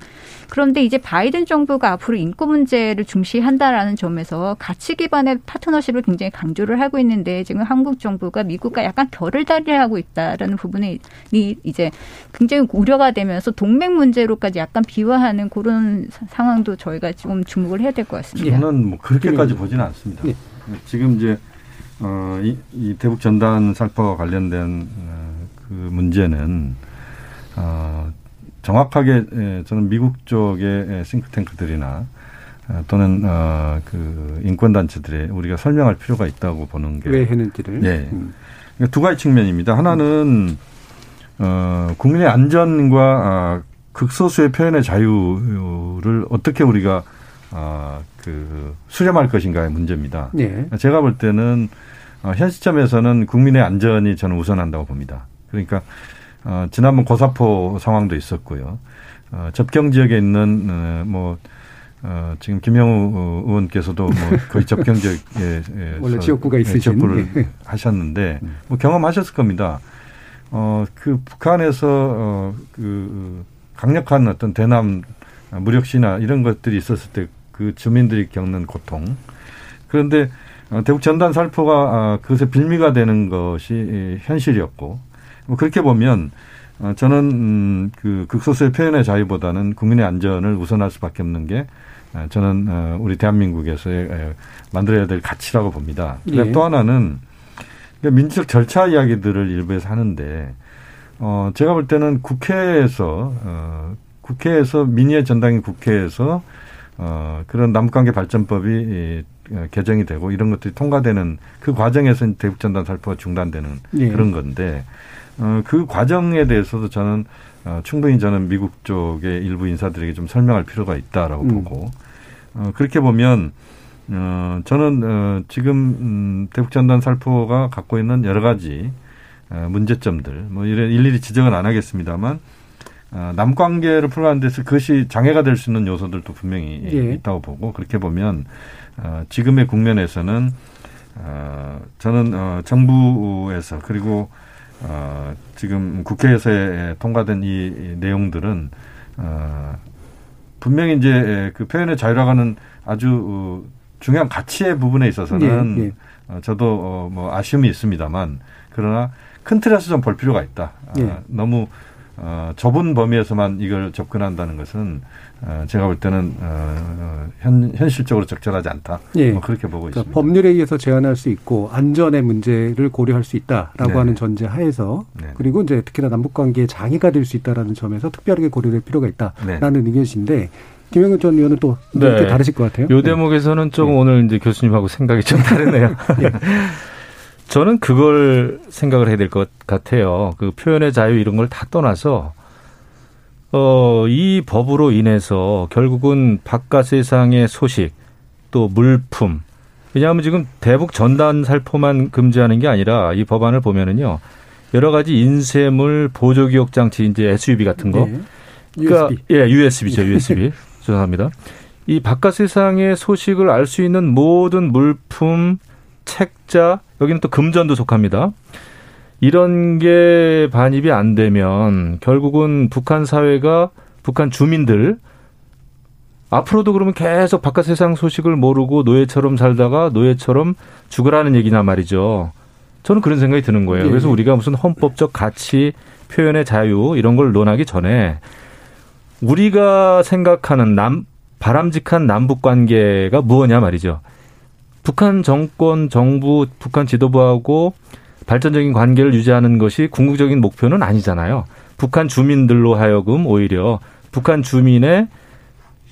그런데 이제 바이든 정부가 앞으로 인권 문제를 중시한다라는 점에서 가치 기반의 파트너십을 굉장히 강조를 하고 있는데 지금 한국 정부가 미국과 약간 결을 달리하고 있다라는 부분이 이제 굉장히 우려가 되면서 동맹 문제로까지 약간 비화하는 그런 상황도 저희가 좀 주목을 해야 될 것 같습니다. 저는 뭐 그렇게까지 보지는 않습니다. 네. 지금 이제 어, 이, 이 대북 전단 살포와 관련된 어, 그 문제는 어, 정확하게 예, 저는 미국 쪽의 싱크탱크들이나 어, 또는 어, 그 인권 단체들에 우리가 설명할 필요가 있다고 보는 게 왜 했는지를 네. 음. 그러니까 두 가지 측면입니다. 하나는 어, 국민의 안전과 아, 극소수의 표현의 자유를 어떻게 우리가 아, 그 수렴할 것인가의 문제입니다. 네. 제가 볼 때는 어, 현 시점에서는 국민의 안전이 저는 우선한다고 봅니다. 그러니까 어, 지난번 고사포 상황도 있었고요. 어, 접경 지역에 있는 어, 뭐 어, 지금 김영우 의원께서도 뭐 거의 <laughs> 접경 지역에 원래 지역구가 있으신 접부를 네. 하셨는데 음. 뭐 경험하셨을 겁니다. 어, 그 북한에서 어, 그 강력한 어떤 대남 무력 시나 이런 것들이 있었을 때 그 주민들이 겪는 고통. 그런데 어, 대북 전단 살포가 아, 그것의 빌미가 되는 것이 현실이었고 뭐 그렇게 보면 어, 저는 음, 그 극소수의 표현의 자유보다는 국민의 안전을 우선할 수밖에 없는 게 아, 저는 어, 우리 대한민국에서의 만들어야 될 가치라고 봅니다. 예. 또 하나는 민주적 절차 이야기들을 일부에서 하는데 어 제가 볼 때는 국회에서 어 국회에서 민의의 전당인 국회에서 어, 그런 남북관계 발전법이 이, 어, 개정이 되고 이런 것들이 통과되는 그 과정에서 대북 전단 살포가 중단되는 예. 그런 건데 어, 그 과정에 대해서도 저는 어, 충분히 저는 미국 쪽의 일부 인사들에게 좀 설명할 필요가 있다라고 음. 보고 어, 그렇게 보면 어, 저는 어, 지금 음, 대북 전단 살포가 갖고 있는 여러 가지 어, 문제점들 뭐 이래 일일이 지적은 안 하겠습니다만 어, 남관계를 풀어가는 데서 그것이 장애가 될 수 있는 요소들도 분명히 예. 있다고 보고 그렇게 보면 어, 지금의 국면에서는 어, 저는 어, 정부에서 그리고 어, 지금 국회에서 통과된 이 내용들은 어, 분명히 이제 그 표현의 자유라고는 아주 어, 중요한 가치의 부분에 있어서는 예, 예. 어, 저도 어, 뭐 아쉬움이 있습니다만 그러나 큰 틀에서 좀 볼 필요가 있다. 예. 아, 너무 어, 좁은 범위에서만 이걸 접근한다는 것은 어, 제가 볼 때는 어, 현, 현실적으로 적절하지 않다. 예. 뭐 그렇게 보고 그러니까 있습니다. 법률에 의해서 제한할 수 있고 안전의 문제를 고려할 수 있다라고 네. 하는 전제 하에서 네. 그리고 이제 특히나 남북 관계에 장애가 될 수 있다라는 점에서 특별하게 고려될 필요가 있다라는 네. 의견이신데 김영근 전 의원은 또 네. 다르실 것 같아요. 요 네. 대목에서는 조금 네. 오늘 이제 교수님하고 생각이 좀 다르네요. <laughs> 예. 저는 그걸 생각을 해야 될 것 같아요. 그 표현의 자유 이런 걸 다 떠나서 어, 이 법으로 인해서 결국은 바깥 세상의 소식 또 물품 왜냐하면 지금 대북 전단 살포만 금지하는 게 아니라 이 법안을 보면은요 여러 가지 인쇄물 보조 기억 장치 이제 SUV 같은 거 네. 그러니까 USB. 예 USB죠 USB <laughs> 죄송합니다 이 바깥 세상의 소식을 알 수 있는 모든 물품 책자 여기는 또 금전도 속합니다. 이런 게 반입이 안 되면 결국은 북한 사회가 북한 주민들 앞으로도 그러면 계속 바깥 세상 소식을 모르고 노예처럼 살다가 노예처럼 죽으라는 얘기나 말이죠. 저는 그런 생각이 드는 거예요. 네. 그래서 우리가 무슨 헌법적 가치, 표현의 자유 이런 걸 논하기 전에 우리가 생각하는 남 바람직한 남북 관계가 무엇냐 말이죠. 북한 정권, 정부, 북한 지도부하고 발전적인 관계를 유지하는 것이 궁극적인 목표는 아니잖아요. 북한 주민들로 하여금 오히려 북한 주민의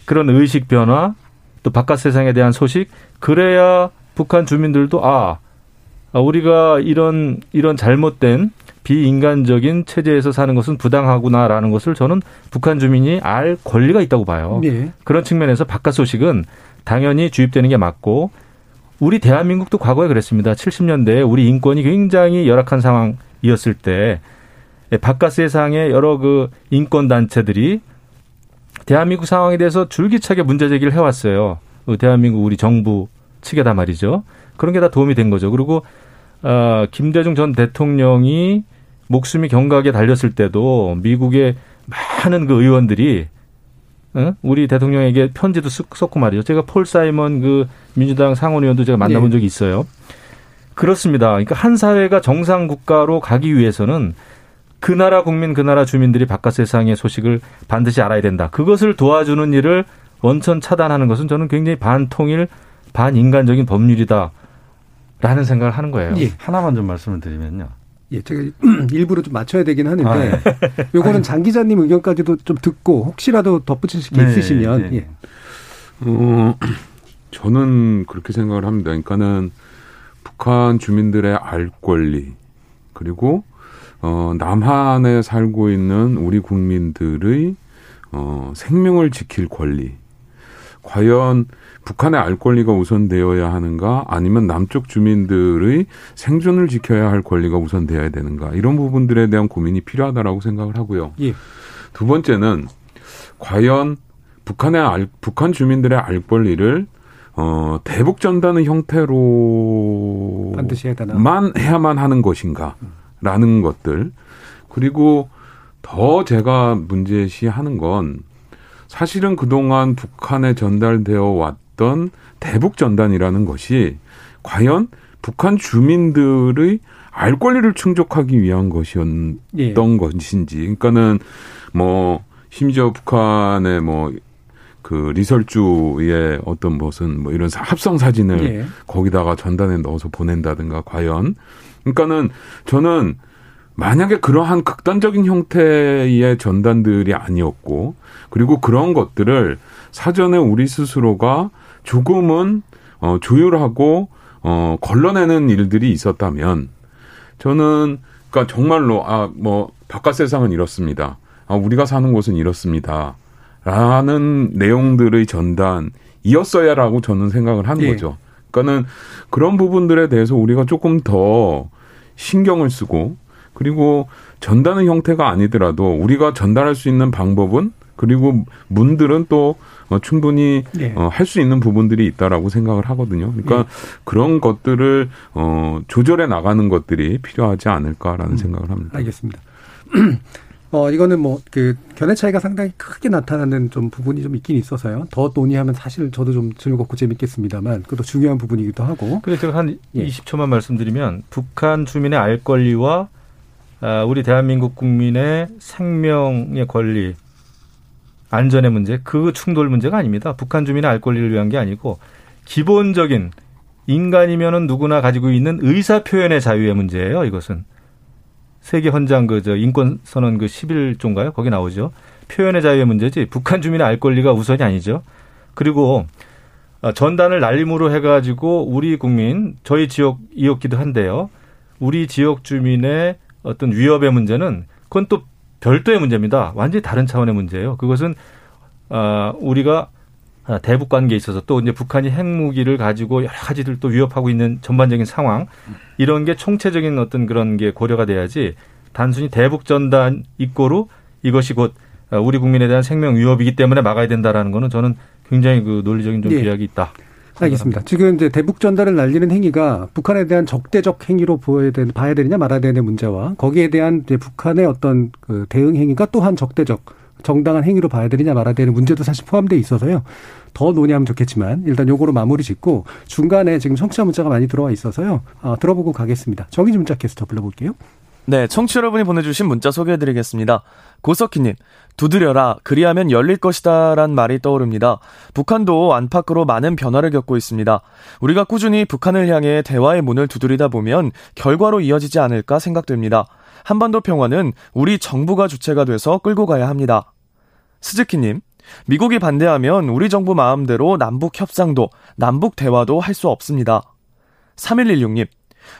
그런 의식 변화 또 바깥 세상에 대한 소식 그래야 북한 주민들도 아, 아 우리가 이런 이런 잘못된 비인간적인 체제에서 사는 것은 부당하구나라는 것을 저는 북한 주민이 알 권리가 있다고 봐요. 네. 그런 측면에서 바깥 소식은 당연히 주입되는 게 맞고 우리 대한민국도 과거에 그랬습니다. 70년대에 우리 인권이 굉장히 열악한 상황이었을 때 바깥 세상의 여러 그 인권 단체들이 대한민국 상황에 대해서 줄기차게 문제 제기를 해왔어요. 그 대한민국 우리 정부 측에다 말이죠. 그런 게 다 도움이 된 거죠. 그리고 어, 김대중 전 대통령이 목숨이 경각에 달렸을 때도 미국의 많은 그 의원들이 우리 대통령에게 편지도 썼고 말이죠. 제가 폴 사이먼 그 민주당 상원의원도 제가 만나본 네. 적이 있어요. 그렇습니다. 그러니까 한 사회가 정상 국가로 가기 위해서는 그 나라 국민, 그 나라 주민들이 바깥 세상의 소식을 반드시 알아야 된다. 그것을 도와주는 일을 원천 차단하는 것은 저는 굉장히 반통일, 반인간적인 법률이다. 라는 생각을 하는 거예요. 예. 하나만 좀 말씀을 드리면요. 예, 제가 <clears throat> 일부러 좀 맞춰야 되긴 하는데 아, 네. <laughs> 요거는 장 기자님 의견까지도 좀 듣고 혹시라도 덧붙이실 게 네, 있으시면 네. 예. 어, <clears throat> 저는 그렇게 생각을 합니다. 그러니까는 북한 주민들의 알 권리 그리고 어, 남한에 살고 있는 우리 국민들의 어, 생명을 지킬 권리. 과연 북한의 알 권리가 우선되어야 하는가 아니면 남쪽 주민들의 생존을 지켜야 할 권리가 우선되어야 되는가 이런 부분들에 대한 고민이 필요하다라고 생각을 하고요. 예. 두 번째는 과연 북한의 알, 북한 주민들의 알 권리를 어, 대북 전단의 형태로 반드시 해야 만 해야만 하는 것인가라는 것들 그리고 더 제가 문제시하는 건 사실은 그동안 북한에 전달되어 왔 어떤 대북 전단이라는 것이 과연 북한 주민들의 알 권리를 충족하기 위한 것이었던 예. 것인지, 그러니까는 뭐 심지어 북한의 뭐 그 리설주의 어떤 무슨 뭐 이런 합성 사진을 예. 거기다가 전단에 넣어서 보낸다든가 과연 그러니까는 저는 만약에 그러한 극단적인 형태의 전단들이 아니었고 그리고 그런 것들을 사전에 우리 스스로가 조금은 어, 조율하고 어, 걸러내는 일들이 있었다면 저는 그러니까 정말로 아 뭐 바깥 세상은 이렇습니다. 아 우리가 사는 곳은 이렇습니다. 라는 내용들의 전단이었어야라고 저는 생각을 하는 예. 거죠. 그러니까는 그런 부분들에 대해서 우리가 조금 더 신경을 쓰고 그리고 전단의 형태가 아니더라도 우리가 전달할 수 있는 방법은 그리고 문들은 또 어, 충분히 예. 어, 할 수 있는 부분들이 있다라고 생각을 하거든요. 그러니까 예. 그런 것들을 어, 조절해 나가는 것들이 필요하지 않을까라는 음. 생각을 합니다. 알겠습니다. <clears throat> 어, 이거는 뭐, 그, 견해 차이가 상당히 크게 나타나는 좀 부분이 좀 있긴 있어서요. 더 논의하면 사실 저도 좀 즐겁고 재밌겠습니다만, 그것도 중요한 부분이기도 하고. 그래서 제가 한 예. 20초만 말씀드리면 북한 주민의 알 권리와 아, 우리 대한민국 국민의 생명의 권리, 안전의 문제, 그 충돌 문제가 아닙니다. 북한 주민의 알 권리를 위한 게 아니고 기본적인 인간이면은 누구나 가지고 있는 의사 표현의 자유의 문제예요. 이것은 세계 헌장 그 저 인권 선언 그 11조인가요? 거기 나오죠. 표현의 자유의 문제지. 북한 주민의 알 권리가 우선이 아니죠. 그리고 어, 전단을 날림으로 해가지고 우리 국민 저희 지역이었기도 한데요. 우리 지역 주민의 어떤 위협의 문제는 그건 또 별도의 문제입니다. 완전히 다른 차원의 문제예요. 그것은 아 우리가 아, 대북 관계에 있어서 또 이제 북한이 핵무기를 가지고 여러 가지들 또 위협하고 있는 전반적인 상황 이런 게 총체적인 어떤 그런 게 고려가 돼야지 단순히 대북 전단 입고로 이것이 곧 아, 우리 국민에 대한 생명 위협이기 때문에 막아야 된다라는 거는 저는 굉장히 그 논리적인 좀 예. 비약이 있다. 알겠습니다. 지금 이제 대북 전달을 날리는 행위가 북한에 대한 적대적 행위로 보여야 되는, 봐야 되느냐 말아야 되는 문제와 거기에 대한 이제 북한의 어떤 그 대응 행위가 또한 적대적 정당한 행위로 봐야 되느냐 말아야 되는 문제도 사실 포함되어 있어서요. 더 논의하면 좋겠지만 일단 요거로 마무리 짓고 중간에 지금 청취자 문자가 많이 들어와 있어서요. 아, 들어보고 가겠습니다. 정의진 문자 캐스터 불러볼게요. 네, 청취 여러분이 보내주신 문자 소개해드리겠습니다. 고석희님, 두드려라, 그리하면 열릴 것이다, 란 말이 떠오릅니다. 북한도 안팎으로 많은 변화를 겪고 있습니다. 우리가 꾸준히 북한을 향해 대화의 문을 두드리다 보면 결과로 이어지지 않을까 생각됩니다. 한반도 평화는 우리 정부가 주체가 돼서 끌고 가야 합니다. 스즈키님, 미국이 반대하면 우리 정부 마음대로 남북 협상도, 남북 대화도 할 수 없습니다. 3116님,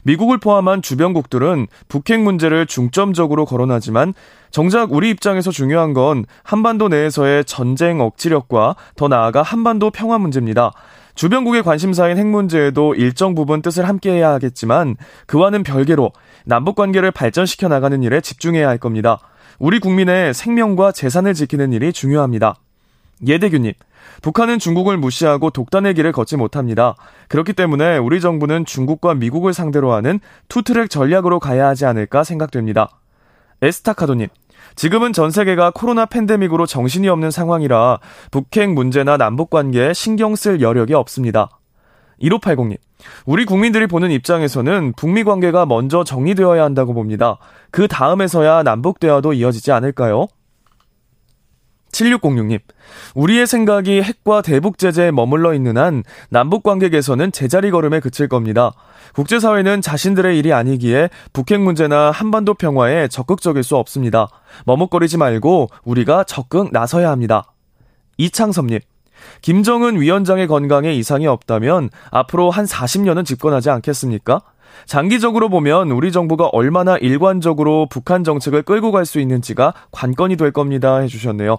미국을 포함한 주변국들은 북핵 문제를 중점적으로 거론하지만 정작 우리 입장에서 중요한 건 한반도 내에서의 전쟁 억지력과 더 나아가 한반도 평화 문제입니다. 주변국의 관심사인 핵 문제에도 일정 부분 뜻을 함께해야 하겠지만 그와는 별개로 남북 관계를 발전시켜 나가는 일에 집중해야 할 겁니다. 우리 국민의 생명과 재산을 지키는 일이 중요합니다. 예대규님, 북한은 중국을 무시하고 독단의 길을 걷지 못합니다. 그렇기 때문에 우리 정부는 중국과 미국을 상대로 하는 투트랙 전략으로 가야 하지 않을까 생각됩니다. 에스타카도님, 지금은 전 세계가 코로나 팬데믹으로 정신이 없는 상황이라 북핵 문제나 남북 관계에 신경 쓸 여력이 없습니다. 1580님, 우리 국민들이 보는 입장에서는 북미 관계가 먼저 정리되어야 한다고 봅니다. 그 다음에서야 남북 대화도 이어지지 않을까요? 7606님, 우리의 생각이 핵과 대북 제재에 머물러 있는 한 남북 개선은 제자리 걸음에 그칠 겁니다. 국제사회는 자신들의 일이 아니기에 북핵 문제나 한반도 평화에 적극적일 수 없습니다. 머뭇거리지 말고 우리가 적극 나서야 합니다. 이창섭님, 김정은 위원장의 건강에 이상이 없다면 앞으로 한 40년은 집권하지 않겠습니까? 장기적으로 보면 우리 정부가 얼마나 일관적으로 북한 정책을 끌고 갈 수 있는지가 관건이 될 겁니다. 해주셨네요.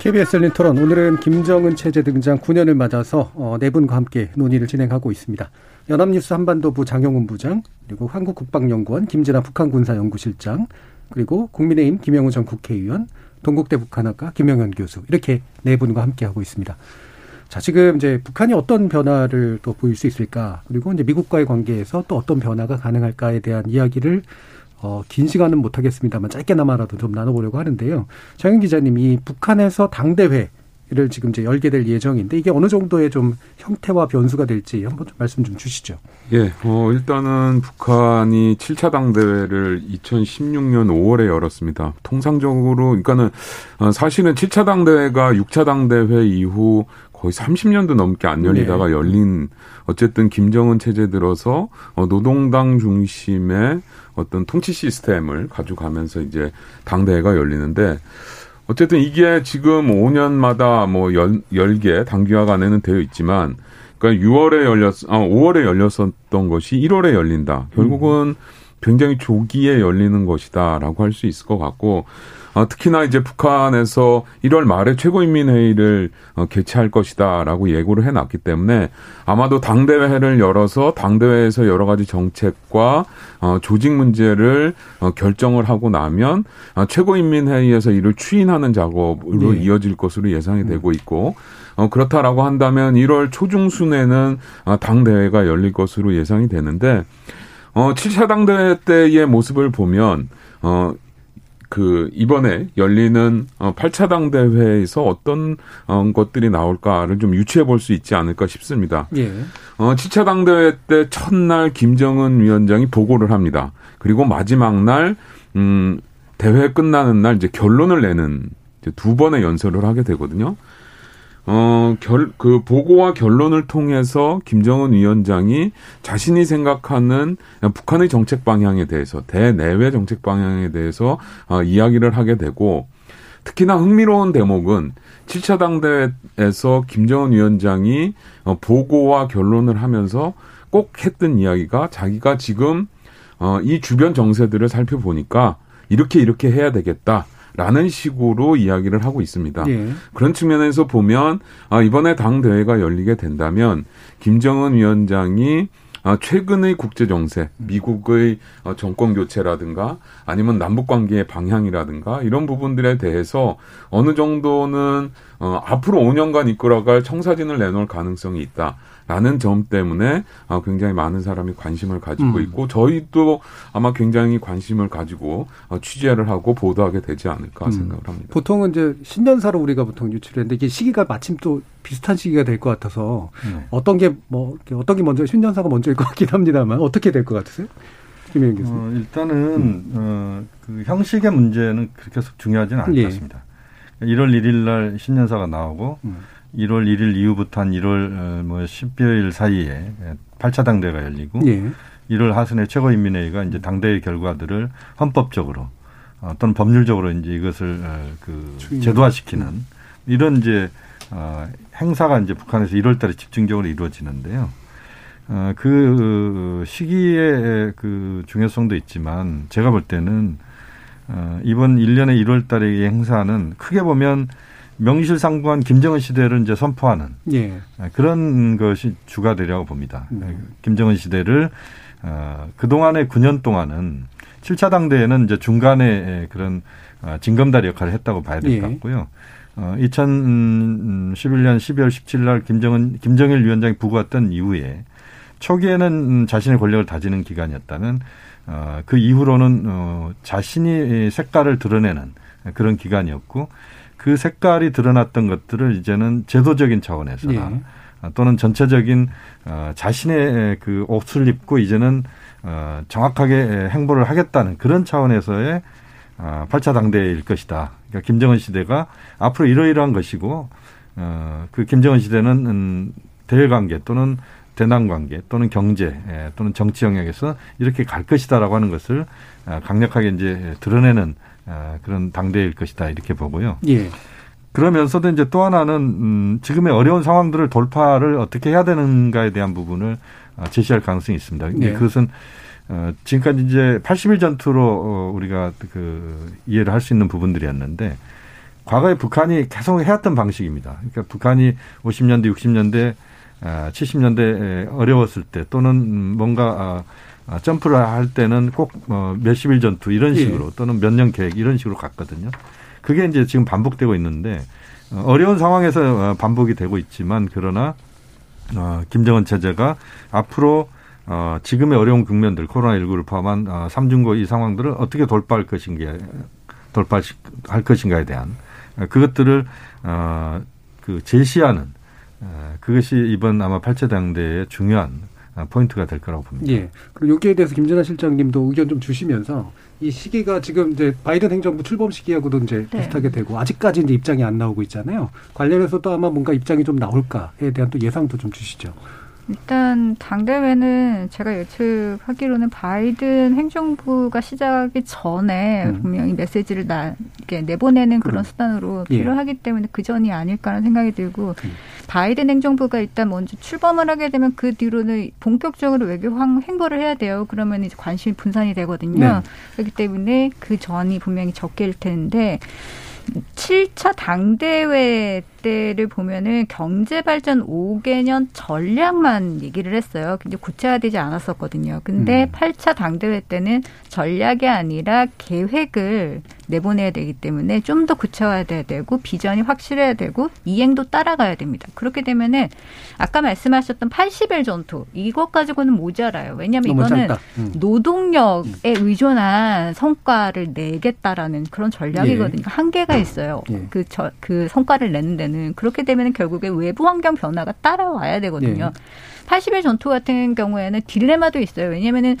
KBS 열린 토론 오늘은 김정은 체제 등장 9년을 맞아서 어, 네 분과 함께 논의를 진행하고 있습니다. 연합뉴스 한반도부 장영훈 부장 그리고 한국국방연구원 김진아 북한군사연구실장 그리고 국민의힘 김영우 전 국회의원 동국대 북한학과 김영현 교수 이렇게 네 분과 함께 하고 있습니다. 자 지금 이제 북한이 어떤 변화를 또 보일 수 있을까 그리고 이제 미국과의 관계에서 또 어떤 변화가 가능할까에 대한 이야기를 어, 긴 시간은 못하겠습니다만 짧게나마라도 좀 나눠보려고 하는데요. 장윤 기자님이 북한에서 당대회 를 지금 이제 열게 될 예정인데 이게 어느 정도의 좀 형태와 변수가 될지 한번 좀 말씀 좀 주시죠. 예, 어, 일단은 북한이 7차 당대회를 2016년 5월에 열었습니다. 통상적으로, 그러니까는 어, 사실은 7차 당대회가 6차 당대회 이후 거의 30년도 넘게 안 열리다가 네. 열린 어쨌든 김정은 체제 들어서 어, 노동당 중심의 어떤 통치 시스템을 가져가면서 이제 당대회가 열리는데 어쨌든 이게 지금 5년마다 뭐 열, 열개 단기화가 안에는 되어 있지만 그러니까 6월에 열렸, 아, 5월에 열렸었던 것이 1월에 열린다. 결국은 굉장히 조기에 열리는 것이다라고 할 수 있을 것 같고 어, 특히나 이제 북한에서 1월 말에 최고인민회의를 어, 개최할 것이다라고 예고를 해놨기 때문에 아마도 당대회를 열어서 당대회에서 여러 가지 정책과 어, 조직 문제를 어, 결정을 하고 나면 어, 최고인민회의에서 이를 추인하는 작업으로 네. 이어질 것으로 예상이 되고 있고 어, 그렇다라고 한다면 1월 초중순에는 어, 당대회가 열릴 것으로 예상이 되는데 어, 7차 당대회 때의 모습을 보면 어, 그 이번에 열리는 어 8차 당대회에서 어떤 어 것들이 나올까를 좀 유추해 볼 수 있지 않을까 싶습니다. 예. 어 7차 당대회 때 첫날 김정은 위원장이 보고를 합니다. 그리고 마지막 날 음, 대회 끝나는 날 이제 결론을 내는 이제 두 번의 연설을 하게 되거든요. 어, 결, 그 보고와 결론을 통해서 김정은 위원장이 자신이 생각하는 북한의 정책 방향에 대해서, 대내외 정책 방향에 대해서 어, 이야기를 하게 되고, 특히나 흥미로운 대목은 7차 당대에서 김정은 위원장이 어, 보고와 결론을 하면서 꼭 했던 이야기가 자기가 지금 어, 이 주변 정세들을 살펴보니까 이렇게 이렇게 해야 되겠다. 라는 식으로 이야기를 하고 있습니다. 예. 그런 측면에서 보면 아, 이번에 당 대회가 열리게 된다면 김정은 위원장이 아, 최근의 국제 정세, 미국의 어, 정권 교체라든가 아니면 남북 관계의 방향이라든가 이런 부분들에 대해서 어느 정도는 어, 앞으로 5년간 이끌어갈 청사진을 내놓을 가능성이 있다. 라는 점 때문에 어, 굉장히 많은 사람이 관심을 가지고 음. 있고 저희도 아마 굉장히 관심을 가지고 어, 취재를 하고 보도하게 되지 않을까 음. 생각을 합니다. 보통은 이제 신년사로 우리가 보통 유출했는데 이게 시기가 마침 또 비슷한 시기가 될 것 같아서 네. 어떤 게 뭐 어떤 게 먼저 신년사가 먼저일 것 같긴 합니다만 어떻게 될 것 같으세요? 김혜영 교수님. 어, 일단은 음. 어, 그 형식의 문제는 그렇게 중요하지는 않을 예. 것 같습니다. 1월 1일 날 신년사가 나오고 음. 1월 1일 이후부터 한 1월 어, 뭐 10여일 사이에 8차 당대가 열리고 예. 1월 하순에 최고인민회의가 이제 당대의 결과들을 헌법적으로 어, 또는 법률적으로 이제 이것을 어, 그 제도화시키는 이런 이제 어, 행사가 이제 북한에서 1월 달에 집중적으로 이루어지는데요. 어, 그 시기의 그 중요성도 있지만 제가 볼 때는 어, 이번 1년의 1월 달의 행사는 크게 보면 명실상부한 김정은 시대를 이제 선포하는 예. 그런 것이 주가 되려고 봅니다. 음. 김정은 시대를 어, 그동안의 9년 동안은 7차 당대에는 이제 중간에 그런 어, 징검다리 역할을 했다고 봐야 될것 예. 같고요. 어, 2011년 12월 17일 날 김정은, 김정일 위원장이 부고했던 이후에 초기에는 자신의 권력을 다지는 기간이었다면 어, 그 이후로는 어, 자신이 색깔을 드러내는 그런 기간이었고 그 색깔이 드러났던 것들을 이제는 제도적인 차원에서나 예. 또는 전체적인 어, 자신의 그 옷을 입고 이제는 어, 정확하게 행보를 하겠다는 그런 차원에서의 어, 8차 당대일 것이다. 그러니까 김정은 시대가 앞으로 이러이러한 것이고 어, 그 김정은 시대는 음, 대일 관계 또는 대남 관계 또는 경제 예, 또는 정치 영역에서 이렇게 갈 것이다라고 하는 것을 어, 강력하게 이제 드러내는 아, 그런 당대일 것이다 이렇게 보고요. 예. 그러면서도 이제 또 하나는 음, 지금의 어려운 상황들을 돌파를 어떻게 해야 되는가에 대한 부분을 아, 제시할 가능성이 있습니다. 네. 그것은 어, 지금까지 이제 80일 전투로 어, 우리가 그 이해를 할 수 있는 부분들이었는데 과거에 북한이 계속 해왔던 방식입니다. 그러니까 북한이 50년대, 60년대, 아, 70년대 어려웠을 때 또는 뭔가 아, 아, 점프를 할 때는 꼭 어, 몇십 일 전투 이런 예. 식으로 예. 또는 몇 년 계획 이런 식으로 갔거든요. 그게 이제 지금 반복되고 있는데 어, 어려운 상황에서 어, 반복이 되고 있지만 그러나 어, 김정은 체제가 앞으로 어, 지금의 어려운 국면들 코로나19를 포함한 어, 삼중고 이 상황들을 어떻게 돌파할 것인가 돌파할 것인가에 대한 어, 그것들을 어, 그그 제시하는 어, 그것이 이번 아마 팔체 당대의 중요한 포인트가 될 거라고 봅니다. 예. 그리고 여기에 대해서 김진아 실장님도 의견 좀 주시면서 이 시기가 지금 이제 바이든 행정부 출범 시기하고도 이제 네. 비슷하게 되고 아직까지 이제 입장이 안 나오고 있잖아요. 관련해서도 아마 뭔가 입장이 좀 나올까에 대한 또 예상도 좀 주시죠. 일단 당대회는 제가 예측하기로는 바이든 행정부가 시작하기 전에 음. 분명히 메시지를 나 이렇게 내보내는 그런 음. 수단으로 예. 필요하기 때문에 그 전이 아닐까라는 생각이 들고 음. 바이든 행정부가 일단 먼저 출범을 하게 되면 그 뒤로는 본격적으로 외교 행보를 해야 돼요. 그러면 이제 관심이 분산이 되거든요. 네. 그렇기 때문에 그 전이 분명히 적게일 텐데 7차 당대회 때를 보면은 경제 발전 5개년 전략만 얘기를 했어요. 근데 구체화되지 않았었거든요. 근데 음. 8차 당대회 때는 전략이 아니라 계획을 내보내야 되기 때문에 좀 더 구체화돼야 되고 비전이 확실해야 되고 이행도 따라가야 됩니다. 그렇게 되면은 아까 말씀하셨던 80일 전투 이것 가지고는 모자라요. 왜냐하면 이거는 음. 노동력에 음. 의존한 성과를 내겠다라는 그런 전략이거든요. 예. 한계가 있어요. 예. 그, 저, 그 성과를 내는 데는 그렇게 되면 결국에 외부 환경 변화가 따라와야 되거든요. 예. 80일 전투 같은 경우에는 딜레마도 있어요. 왜냐면은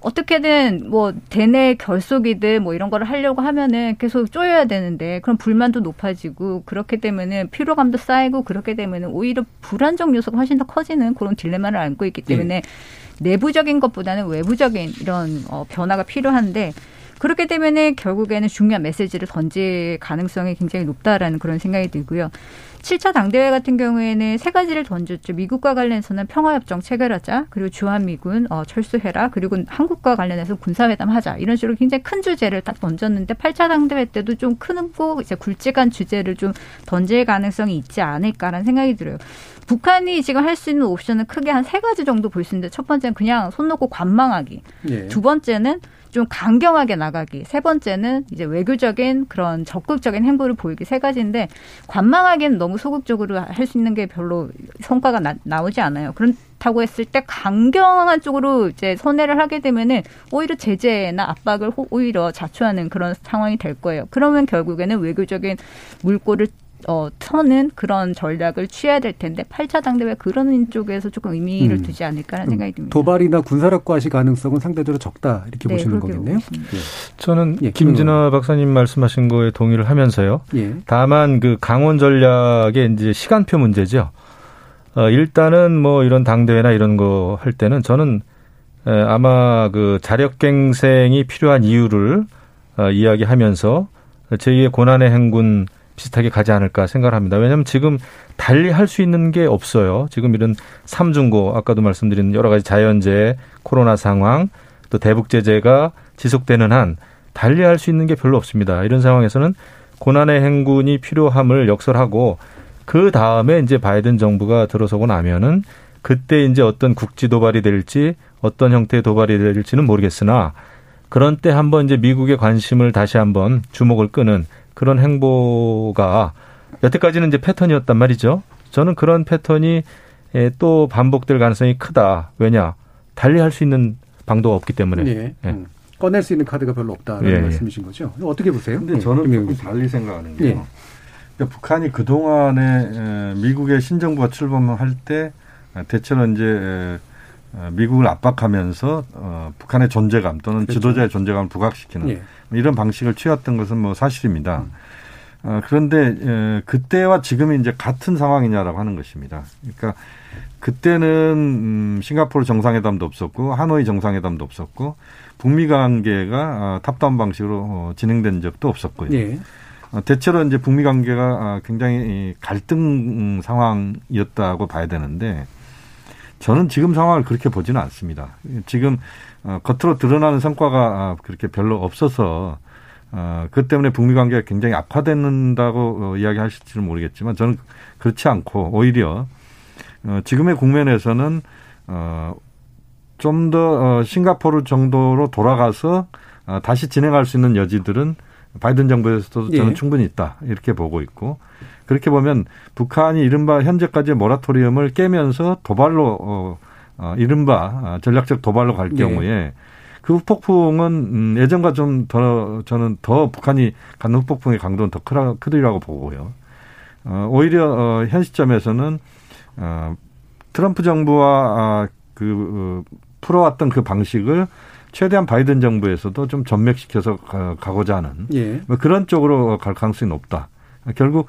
어떻게든 뭐 대내 결속이든 뭐 이런 거를 하려고 하면은 계속 쪼여야 되는데 그럼 불만도 높아지고 그렇게 되면은 피로감도 쌓이고 그렇게 되면은 오히려 불안정 요소가 훨씬 더 커지는 그런 딜레마를 안고 있기 때문에 네. 내부적인 것보다는 외부적인 이런 어, 변화가 필요한데 그렇게 되면은 결국에는 중요한 메시지를 던질 가능성이 굉장히 높다라는 그런 생각이 들고요. 7차 당대회 같은 경우에는 세 가지를 던졌죠. 미국과 관련해서는 평화협정 체결하자, 그리고 주한미군 어, 철수해라, 그리고 한국과 관련해서 군사회담 하자. 이런 식으로 굉장히 큰 주제를 딱 던졌는데 8차 당대회 때도 좀 크고 이제 굵직한 주제를 좀 던질 가능성이 있지 않을까라는 생각이 들어요. 북한이 지금 할 수 있는 옵션은 크게 한 세 가지 정도 볼 수 있는데 첫 번째는 그냥 손 놓고 관망하기. 네. 두 번째는 좀 강경하게 나가기. 세 번째는 이제 외교적인 그런 적극적인 행보를 보이기 세 가지인데 관망하기는 너무 소극적으로 할 수 있는 게 별로 성과가 나, 나오지 않아요. 그렇다고 했을 때 강경한 쪽으로 이제 선회를 하게 되면은 오히려 제재나 압박을 오히려 자초하는 그런 상황이 될 거예요. 그러면 결국에는 외교적인 물꼬를 어, 터는 그런 전략을 취해야 될 텐데 8차 당대회 그런 쪽에서 조금 의미를 음. 두지 않을까라는 음. 생각이 듭니다. 도발이나 군사력 과시 가능성은 상대적으로 적다 이렇게 네, 보시는 거겠네요. 예. 저는 예, 김진아 박사님 말씀하신 거에 동의를 하면서요. 예. 다만 그 강원 전략의 이제 시간표 문제죠. 어, 일단은 뭐 이런 당대회나 이런 거 할 때는 저는 에, 아마 그 자력갱생이 필요한 이유를 어, 이야기하면서 제2의 고난의 행군 비슷하게 가지 않을까 생각을 합니다. 왜냐하면 지금 달리 할 수 있는 게 없어요. 지금 이런 삼중고 아까도 말씀드린 여러 가지 자연재해, 코로나 상황, 또 대북 제재가 지속되는 한 달리 할 수 있는 게 별로 없습니다. 이런 상황에서는 고난의 행군이 필요함을 역설하고 그 다음에 이제 바이든 정부가 들어서고 나면은 그때 이제 어떤 국지 도발이 될지 어떤 형태의 도발이 될지는 모르겠으나 그런 때 한번 이제 미국의 관심을 다시 한번 주목을 끄는 그런 행보가 여태까지는 이제 패턴이었단 말이죠. 저는 그런 패턴이 예, 또 반복될 가능성이 크다. 왜냐? 달리 할 수 있는 방도가 없기 때문에. 예. 예. 음. 꺼낼 수 있는 카드가 별로 없다는 예, 예. 말씀이신 거죠. 어떻게 보세요? 근데 저는 조금 달리 생각하는 게요. 예. 그러니까 북한이 그 동안에 미국의 신정부가 출범할 때 대체로 이제 미국을 압박하면서 어, 북한의 존재감 또는 그렇죠. 지도자의 존재감을 부각시키는 예. 이런 방식을 취했던 것은 뭐 사실입니다. 음. 어, 그런데 에, 그때와 지금이 이제 같은 상황이냐라고 하는 것입니다. 그러니까 그때는 음, 싱가포르 정상회담도 없었고 하노이 정상회담도 없었고 북미 관계가 어, 탑다운 방식으로 어, 진행된 적도 없었고요. 예. 어, 대체로 이제 북미 관계가 어, 굉장히 갈등 상황이었다고 봐야 되는데 저는 지금 상황을 그렇게 보지는 않습니다. 지금 어, 겉으로 드러나는 성과가 아, 그렇게 별로 없어서 어, 그 때문에 북미 관계가 굉장히 악화됐는다고 어, 이야기하실지는 모르겠지만 저는 그렇지 않고 오히려 어, 지금의 국면에서는 어, 좀더 어, 싱가포르 정도로 돌아가서 어, 다시 진행할 수 있는 여지들은 바이든 정부에서도 저는 예. 충분히 있다 이렇게 보고 있고 그렇게 보면 북한이 이른바 현재까지의 모라토리움을 깨면서 도발로 어, 어 이른바 전략적 도발로 갈 네. 경우에 그 후폭풍은 음, 예전과 좀 더 저는 더 북한이 갖는 후폭풍의 강도는 더 크라, 크리라고 보고요. 어, 오히려 어, 현 시점에서는 어, 트럼프 정부와 아, 그 어, 풀어왔던 그 방식을 최대한 바이든 정부에서도 좀 전맥시켜서 가, 가고자 하는 예. 뭐 그런 쪽으로 갈 가능성이 높다. 결국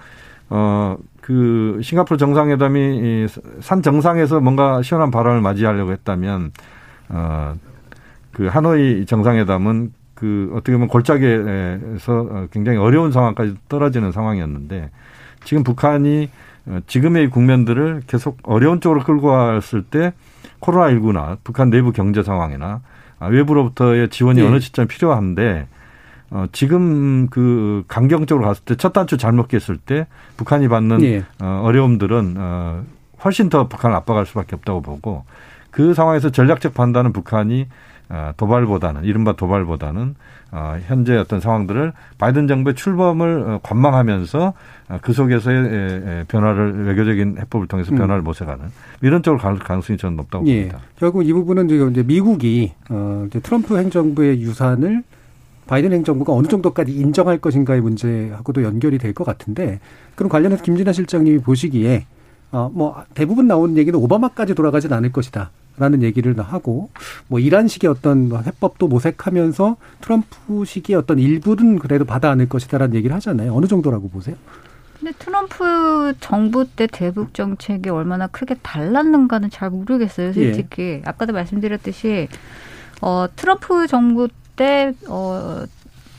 어, 그 싱가포르 정상회담이 산 정상에서 뭔가 시원한 발언을 맞이하려고 했다면 어, 그 하노이 정상회담은 그 어떻게 보면 골짜기에서 굉장히 어려운 상황까지 떨어지는 상황이었는데 지금 북한이 지금의 국면들을 계속 어려운 쪽으로 끌고 왔을 때 코로나19나 북한 내부 경제 상황이나 외부로부터의 지원이 네. 어느 시점 필요한데 어, 지금 그 강경적으로 갔을 때 첫 단추 잘못 꼈을 때 북한이 받는 예. 어, 어려움들은 어, 훨씬 더 북한을 압박할 수밖에 없다고 보고 그 상황에서 전략적 판단은 북한이 어, 도발보다는 이른바 도발보다는 어, 현재 어떤 상황들을 바이든 정부의 출범을 어, 관망하면서 어, 그 속에서의 변화를 외교적인 해법을 통해서 음. 변화를 음. 모색하는 이런 쪽으로 갈 가능성이 저는 높다고 예. 봅니다. 결국 이 부분은 지금 이제 미국이 어, 이제 트럼프 행정부의 유산을 바이든 행정부가 어느 정도까지 인정할 것인가의 문제하고도 연결이 될 것 같은데 그럼 관련해서 김진아 실장님이 보시기에 어, 뭐 대부분 나오는 얘기는 오바마까지 돌아가진 않을 것이다. 라는 얘기를 하고 뭐 이란 식의 어떤 뭐 해법도 모색하면서 트럼프 식의 어떤 일부는 그래도 받아 안을 것이다라는 얘기를 하잖아요. 어느 정도라고 보세요? 근데 트럼프 정부 때 대북 정책이 얼마나 크게 달랐는가는 잘 모르겠어요. 솔직히 예. 아까도 말씀드렸듯이 어 트럼프 정부 때 어,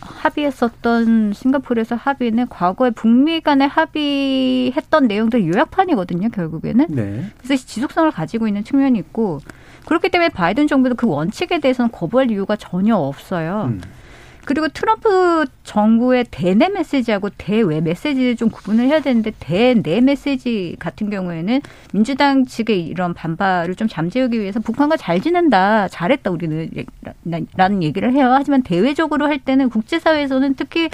합의했었던 싱가포르에서 합의는 과거에 북미 간에 합의했던 내용들 요약판이거든요, 결국에는. 네. 그래서 지속성을 가지고 있는 측면이 있고 그렇기 때문에 바이든 정부도 그 원칙에 대해서는 거부할 이유가 전혀 없어요. 음. 그리고 트럼프 정부의 대내 메시지하고 대외 메시지를 좀 구분을 해야 되는데 대내 메시지 같은 경우에는 민주당 측의 이런 반발을 좀 잠재우기 위해서 북한과 잘 지낸다, 잘했다 우리는 라는 얘기를 해요. 하지만 대외적으로 할 때는 국제사회에서는 특히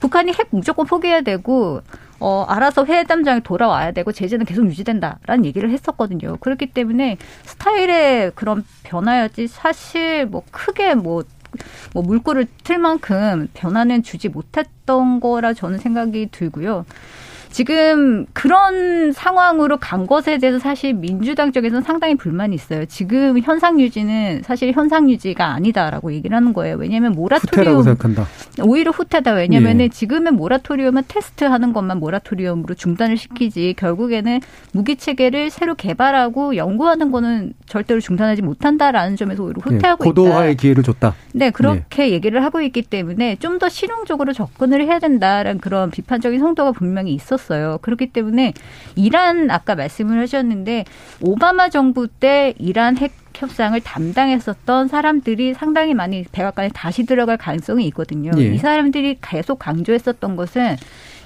북한이 핵 무조건 포기해야 되고 어, 알아서 회담장에 돌아와야 되고 제재는 계속 유지된다라는 얘기를 했었거든요. 그렇기 때문에 스타일의 그런 변화였지 사실 뭐 크게 뭐 뭐 물꼬를 틀 만큼 변화는 주지 못했던 거라 저는 생각이 들고요. 지금 그런 상황으로 간 것에 대해서 사실 민주당 쪽에서는 상당히 불만이 있어요. 지금 현상 유지는 사실 현상 유지가 아니다라고 얘기를 하는 거예요. 왜냐하면 모라토리움. 오히려 후퇴다. 왜냐하면 예. 지금의 모라토리움은 테스트하는 것만 모라토리움으로 중단을 시키지 결국에는 무기 체계를 새로 개발하고 연구하는 거는 절대로 중단하지 못한다라는 점에서 오히려 예, 후퇴하고 예. 고도화의 있다. 기회를 줬다. 네, 그렇게 예. 얘기를 하고 있기 때문에 좀 더 실용적으로 접근을 해야 된다라는 그런 비판적인 성도가 분명히 있었. 있었어요. 그렇기 때문에 이란 아까 말씀을 하셨는데 오바마 정부 때 이란 핵 협상을 담당했었던 사람들이 상당히 많이 백악관에 다시 들어갈 가능성이 있거든요. 예. 이 사람들이 계속 강조했었던 것은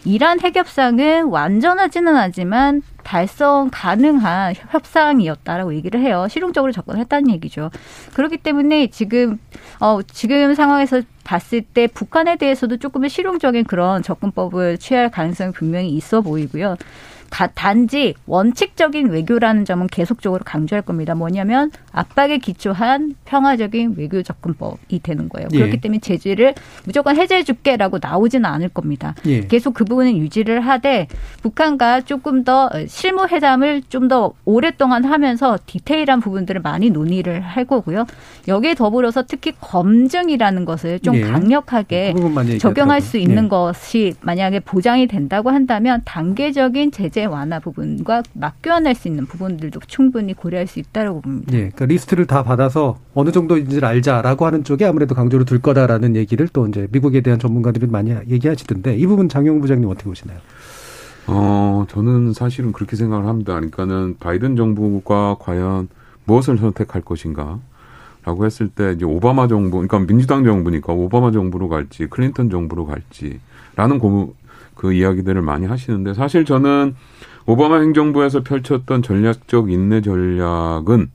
이란 핵협상은 완전하지는 않지만 달성 가능한 협상이었다라고 얘기를 해요. 실용적으로 접근했다는 얘기죠. 그렇기 때문에 지금 어 지금 상황에서 봤을 때 북한에 대해서도 조금의 실용적인 그런 접근법을 취할 가능성이 분명히 있어 보이고요. 단지 원칙적인 외교라는 점은 계속적으로 강조할 겁니다. 뭐냐면 압박에 기초한 평화적인 외교 접근법이 되는 거예요. 예. 그렇기 때문에 제재를 무조건 해제해 줄게라고 나오지는 않을 겁니다. 예. 계속 그 부분은 유지를 하되 북한과 조금 더 실무 회담을 좀 더 오랫동안 하면서 디테일한 부분들을 많이 논의를 할 거고요. 여기에 더불어서 특히 검증이라는 것을 좀 예. 강력하게 그 적용할 수 있는 예. 것이 만약에 보장이 된다고 한다면 단계적인 제재 완화 부분과 맞교환할 수 있는 부분들도 충분히 고려할 수 있다고 봅니다. 네, 그러니까 리스트를 다 받아서 어느 정도인지를 알자라고 하는 쪽에 아무래도 강조를 둘 거다라는 얘기를 또 이제 미국에 대한 전문가들이 많이 얘기하시던데 이 부분 장용 부장님 어떻게 보시나요? 어, 저는 사실은 그렇게 생각을 합니다. 그러니까는 바이든 정부가 과연 무엇을 선택할 것인가? 라고 했을 때 이제 오바마 정부, 그러니까 민주당 정부니까 오바마 정부로 갈지 클린턴 정부로 갈지라는 고 그 이야기들을 많이 하시는데 사실 저는 오바마 행정부에서 펼쳤던 전략적 인내 전략은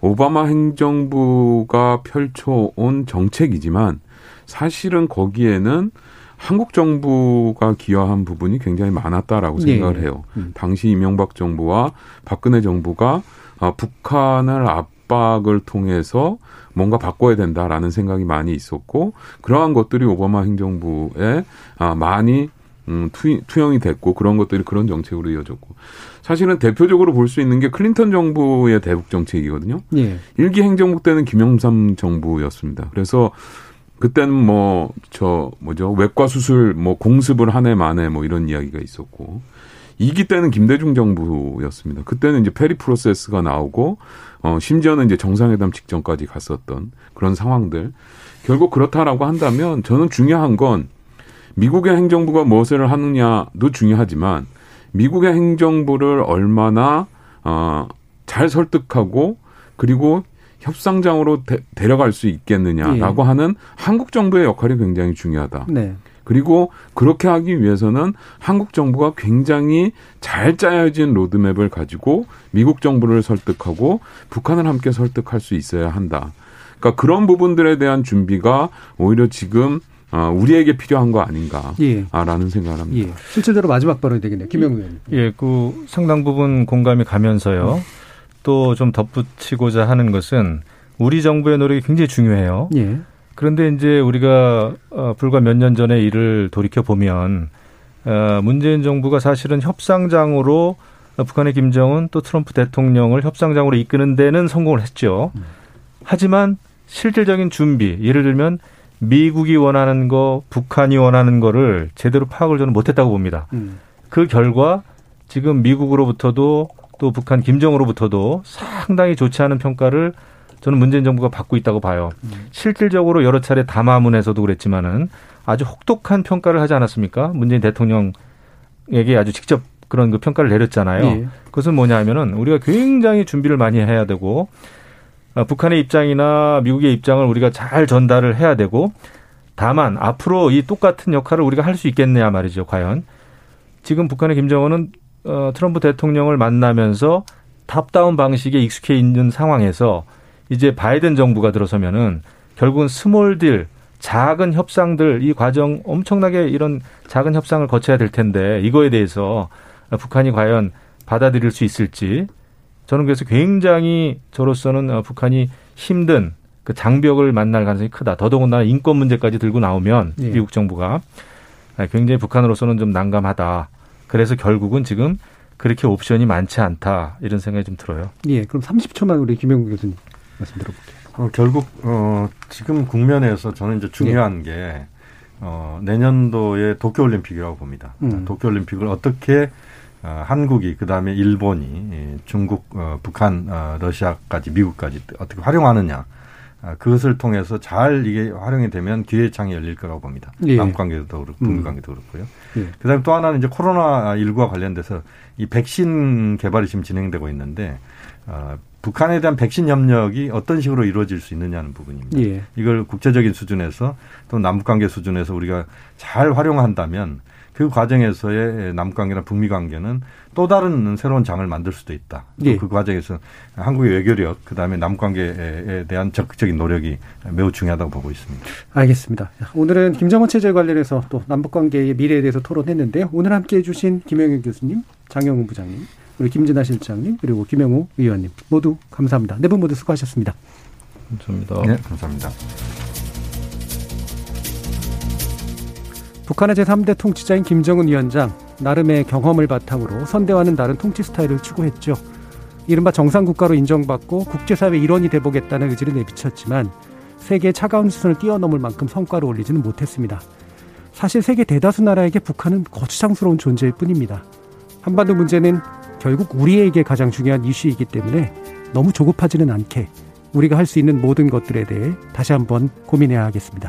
오바마 행정부가 펼쳐온 정책이지만 사실은 거기에는 한국 정부가 기여한 부분이 굉장히 많았다라고 네. 생각을 해요. 음. 당시 이명박 정부와 박근혜 정부가 아, 북한을 압박을 통해서 뭔가 바꿔야 된다라는 생각이 많이 있었고 그러한 것들이 오바마 행정부에 아, 많이 음, 투, 투영이 됐고 그런 것들이 그런 정책으로 이어졌고 사실은 대표적으로 볼 수 있는 게 클린턴 정부의 대북 정책이거든요. 예. 1기 행정부 때는 김영삼 정부였습니다. 그래서 그때는 뭐 저 뭐죠 외과 수술 뭐 공습을 하네 마네 뭐 이런 이야기가 있었고 2기 때는 김대중 정부였습니다. 그때는 이제 페리 프로세스가 나오고 어 심지어는 이제 정상회담 직전까지 갔었던 그런 상황들. 결국 그렇다라고 한다면 저는 중요한 건 미국의 행정부가 무엇을 하느냐도 중요하지만 미국의 행정부를 얼마나 어 잘 설득하고 그리고 협상장으로 데, 데려갈 수 있겠느냐라고 예. 하는 한국 정부의 역할이 굉장히 중요하다. 네. 그리고 그렇게 하기 위해서는 한국 정부가 굉장히 잘 짜여진 로드맵을 가지고 미국 정부를 설득하고 북한을 함께 설득할 수 있어야 한다. 그러니까 그런 부분들에 대한 준비가 오히려 지금 어, 우리에게 필요한 거 아닌가라는 예. 생각을 합니다. 예. 실질적으로 마지막 발언이 되겠네요. 김영우 의원님. 예, 그 상당 부분 공감이 가면서요. 음. 또좀 덧붙이고자 하는 것은 우리 정부의 노력이 굉장히 중요해요. 예. 그런데 이제 우리가 어, 불과 몇 년 전에 일을 돌이켜 보면 어, 문재인 정부가 사실은 협상장으로 북한의 김정은 또 트럼프 대통령을 협상장으로 이끄는 데는 성공을 했죠. 음. 하지만 실질적인 준비, 예를 들면 미국이 원하는 거, 북한이 원하는 거를 제대로 파악을 저는 못했다고 봅니다. 음. 그 결과 지금 미국으로부터도 또 북한 김정으로부터도 상당히 좋지 않은 평가를 저는 문재인 정부가 받고 있다고 봐요. 음. 실질적으로 여러 차례 담화문에서도 그랬지만은 아주 혹독한 평가를 하지 않았습니까? 문재인 대통령에게 아주 직접 그런 그 평가를 내렸잖아요. 예. 그것은 뭐냐 하면은 우리가 굉장히 준비를 많이 해야 되고 아, 북한의 입장이나 미국의 입장을 우리가 잘 전달을 해야 되고 다만 앞으로 이 똑같은 역할을 우리가 할 수 있겠느냐 말이죠. 과연 지금 북한의 김정은은 어, 트럼프 대통령을 만나면서 top-down 방식에 익숙해 있는 상황에서 이제 바이든 정부가 들어서면은 결국은 small deal 작은 협상들 이 과정 엄청나게 이런 작은 협상을 거쳐야 될 텐데 이거에 대해서 북한이 과연 받아들일 수 있을지 저는 그래서 굉장히 저로서는 어, 북한이 힘든 그 장벽을 만날 가능성이 크다. 더더군다나 인권 문제까지 들고 나오면 예. 미국 정부가 굉장히 북한으로서는 좀 난감하다. 그래서 결국은 지금 그렇게 옵션이 많지 않다 이런 생각이 좀 들어요. 예, 그럼 30초만 우리 김영국 교수님 말씀 들어볼게요. 어, 결국 어, 지금 국면에서 저는 이제 중요한 예. 게 어, 내년도에 도쿄올림픽이라고 봅니다. 음. 도쿄올림픽을 어떻게 어, 한국이 그다음에 일본이 중국, 어, 북한, 어, 러시아까지 미국까지 어떻게 활용하느냐 아, 그것을 통해서 잘 이게 활용이 되면 기회 창이 열릴 거라고 봅니다. 예. 남관계도 그렇고 북미 음. 관계도 그렇고요. 예. 그다음에 또 하나는 이제 코로나 19와 관련돼서 이 백신 개발이 지금 진행되고 있는데 어, 북한에 대한 백신 협력이 어떤 식으로 이루어질 수 있느냐는 부분입니다. 예. 이걸 국제적인 수준에서 또 남북 관계 수준에서 우리가 잘 활용한다면 그 과정에서의 남관계나 북미 관계는 또 다른 새로운 장을 만들 수도 있다. 예. 그 과정에서 한국의 외교력, 그 다음에 남관계에 대한 적극적인 노력이 매우 중요하다고 보고 있습니다. 알겠습니다. 오늘은 김정은 체제 관련해서 또 남북관계의 미래에 대해서 토론했는데요. 오늘 함께 해주신 김영현 교수님, 장영훈 부장님, 우리 김진아 실장님, 그리고 김영우 의원님 모두 감사합니다. 네 분 모두 수고하셨습니다. 감사합니다. 네, 감사합니다. 북한의 제3대 통치자인 김정은 위원장 나름의 경험을 바탕으로 선대와는 다른 통치 스타일을 추구했죠. 이른바 정상국가로 인정받고 국제사회 일원이 돼보겠다는 의지를 내비쳤지만 세계의 차가운 시선을 뛰어넘을 만큼 성과를 올리지는 못했습니다. 사실 세계 대다수 나라에게 북한은 거추장스러운 존재일 뿐입니다. 한반도 문제는 결국 우리에게 가장 중요한 이슈이기 때문에 너무 조급하지는 않게 우리가 할 수 있는 모든 것들에 대해 다시 한번 고민해야 하겠습니다.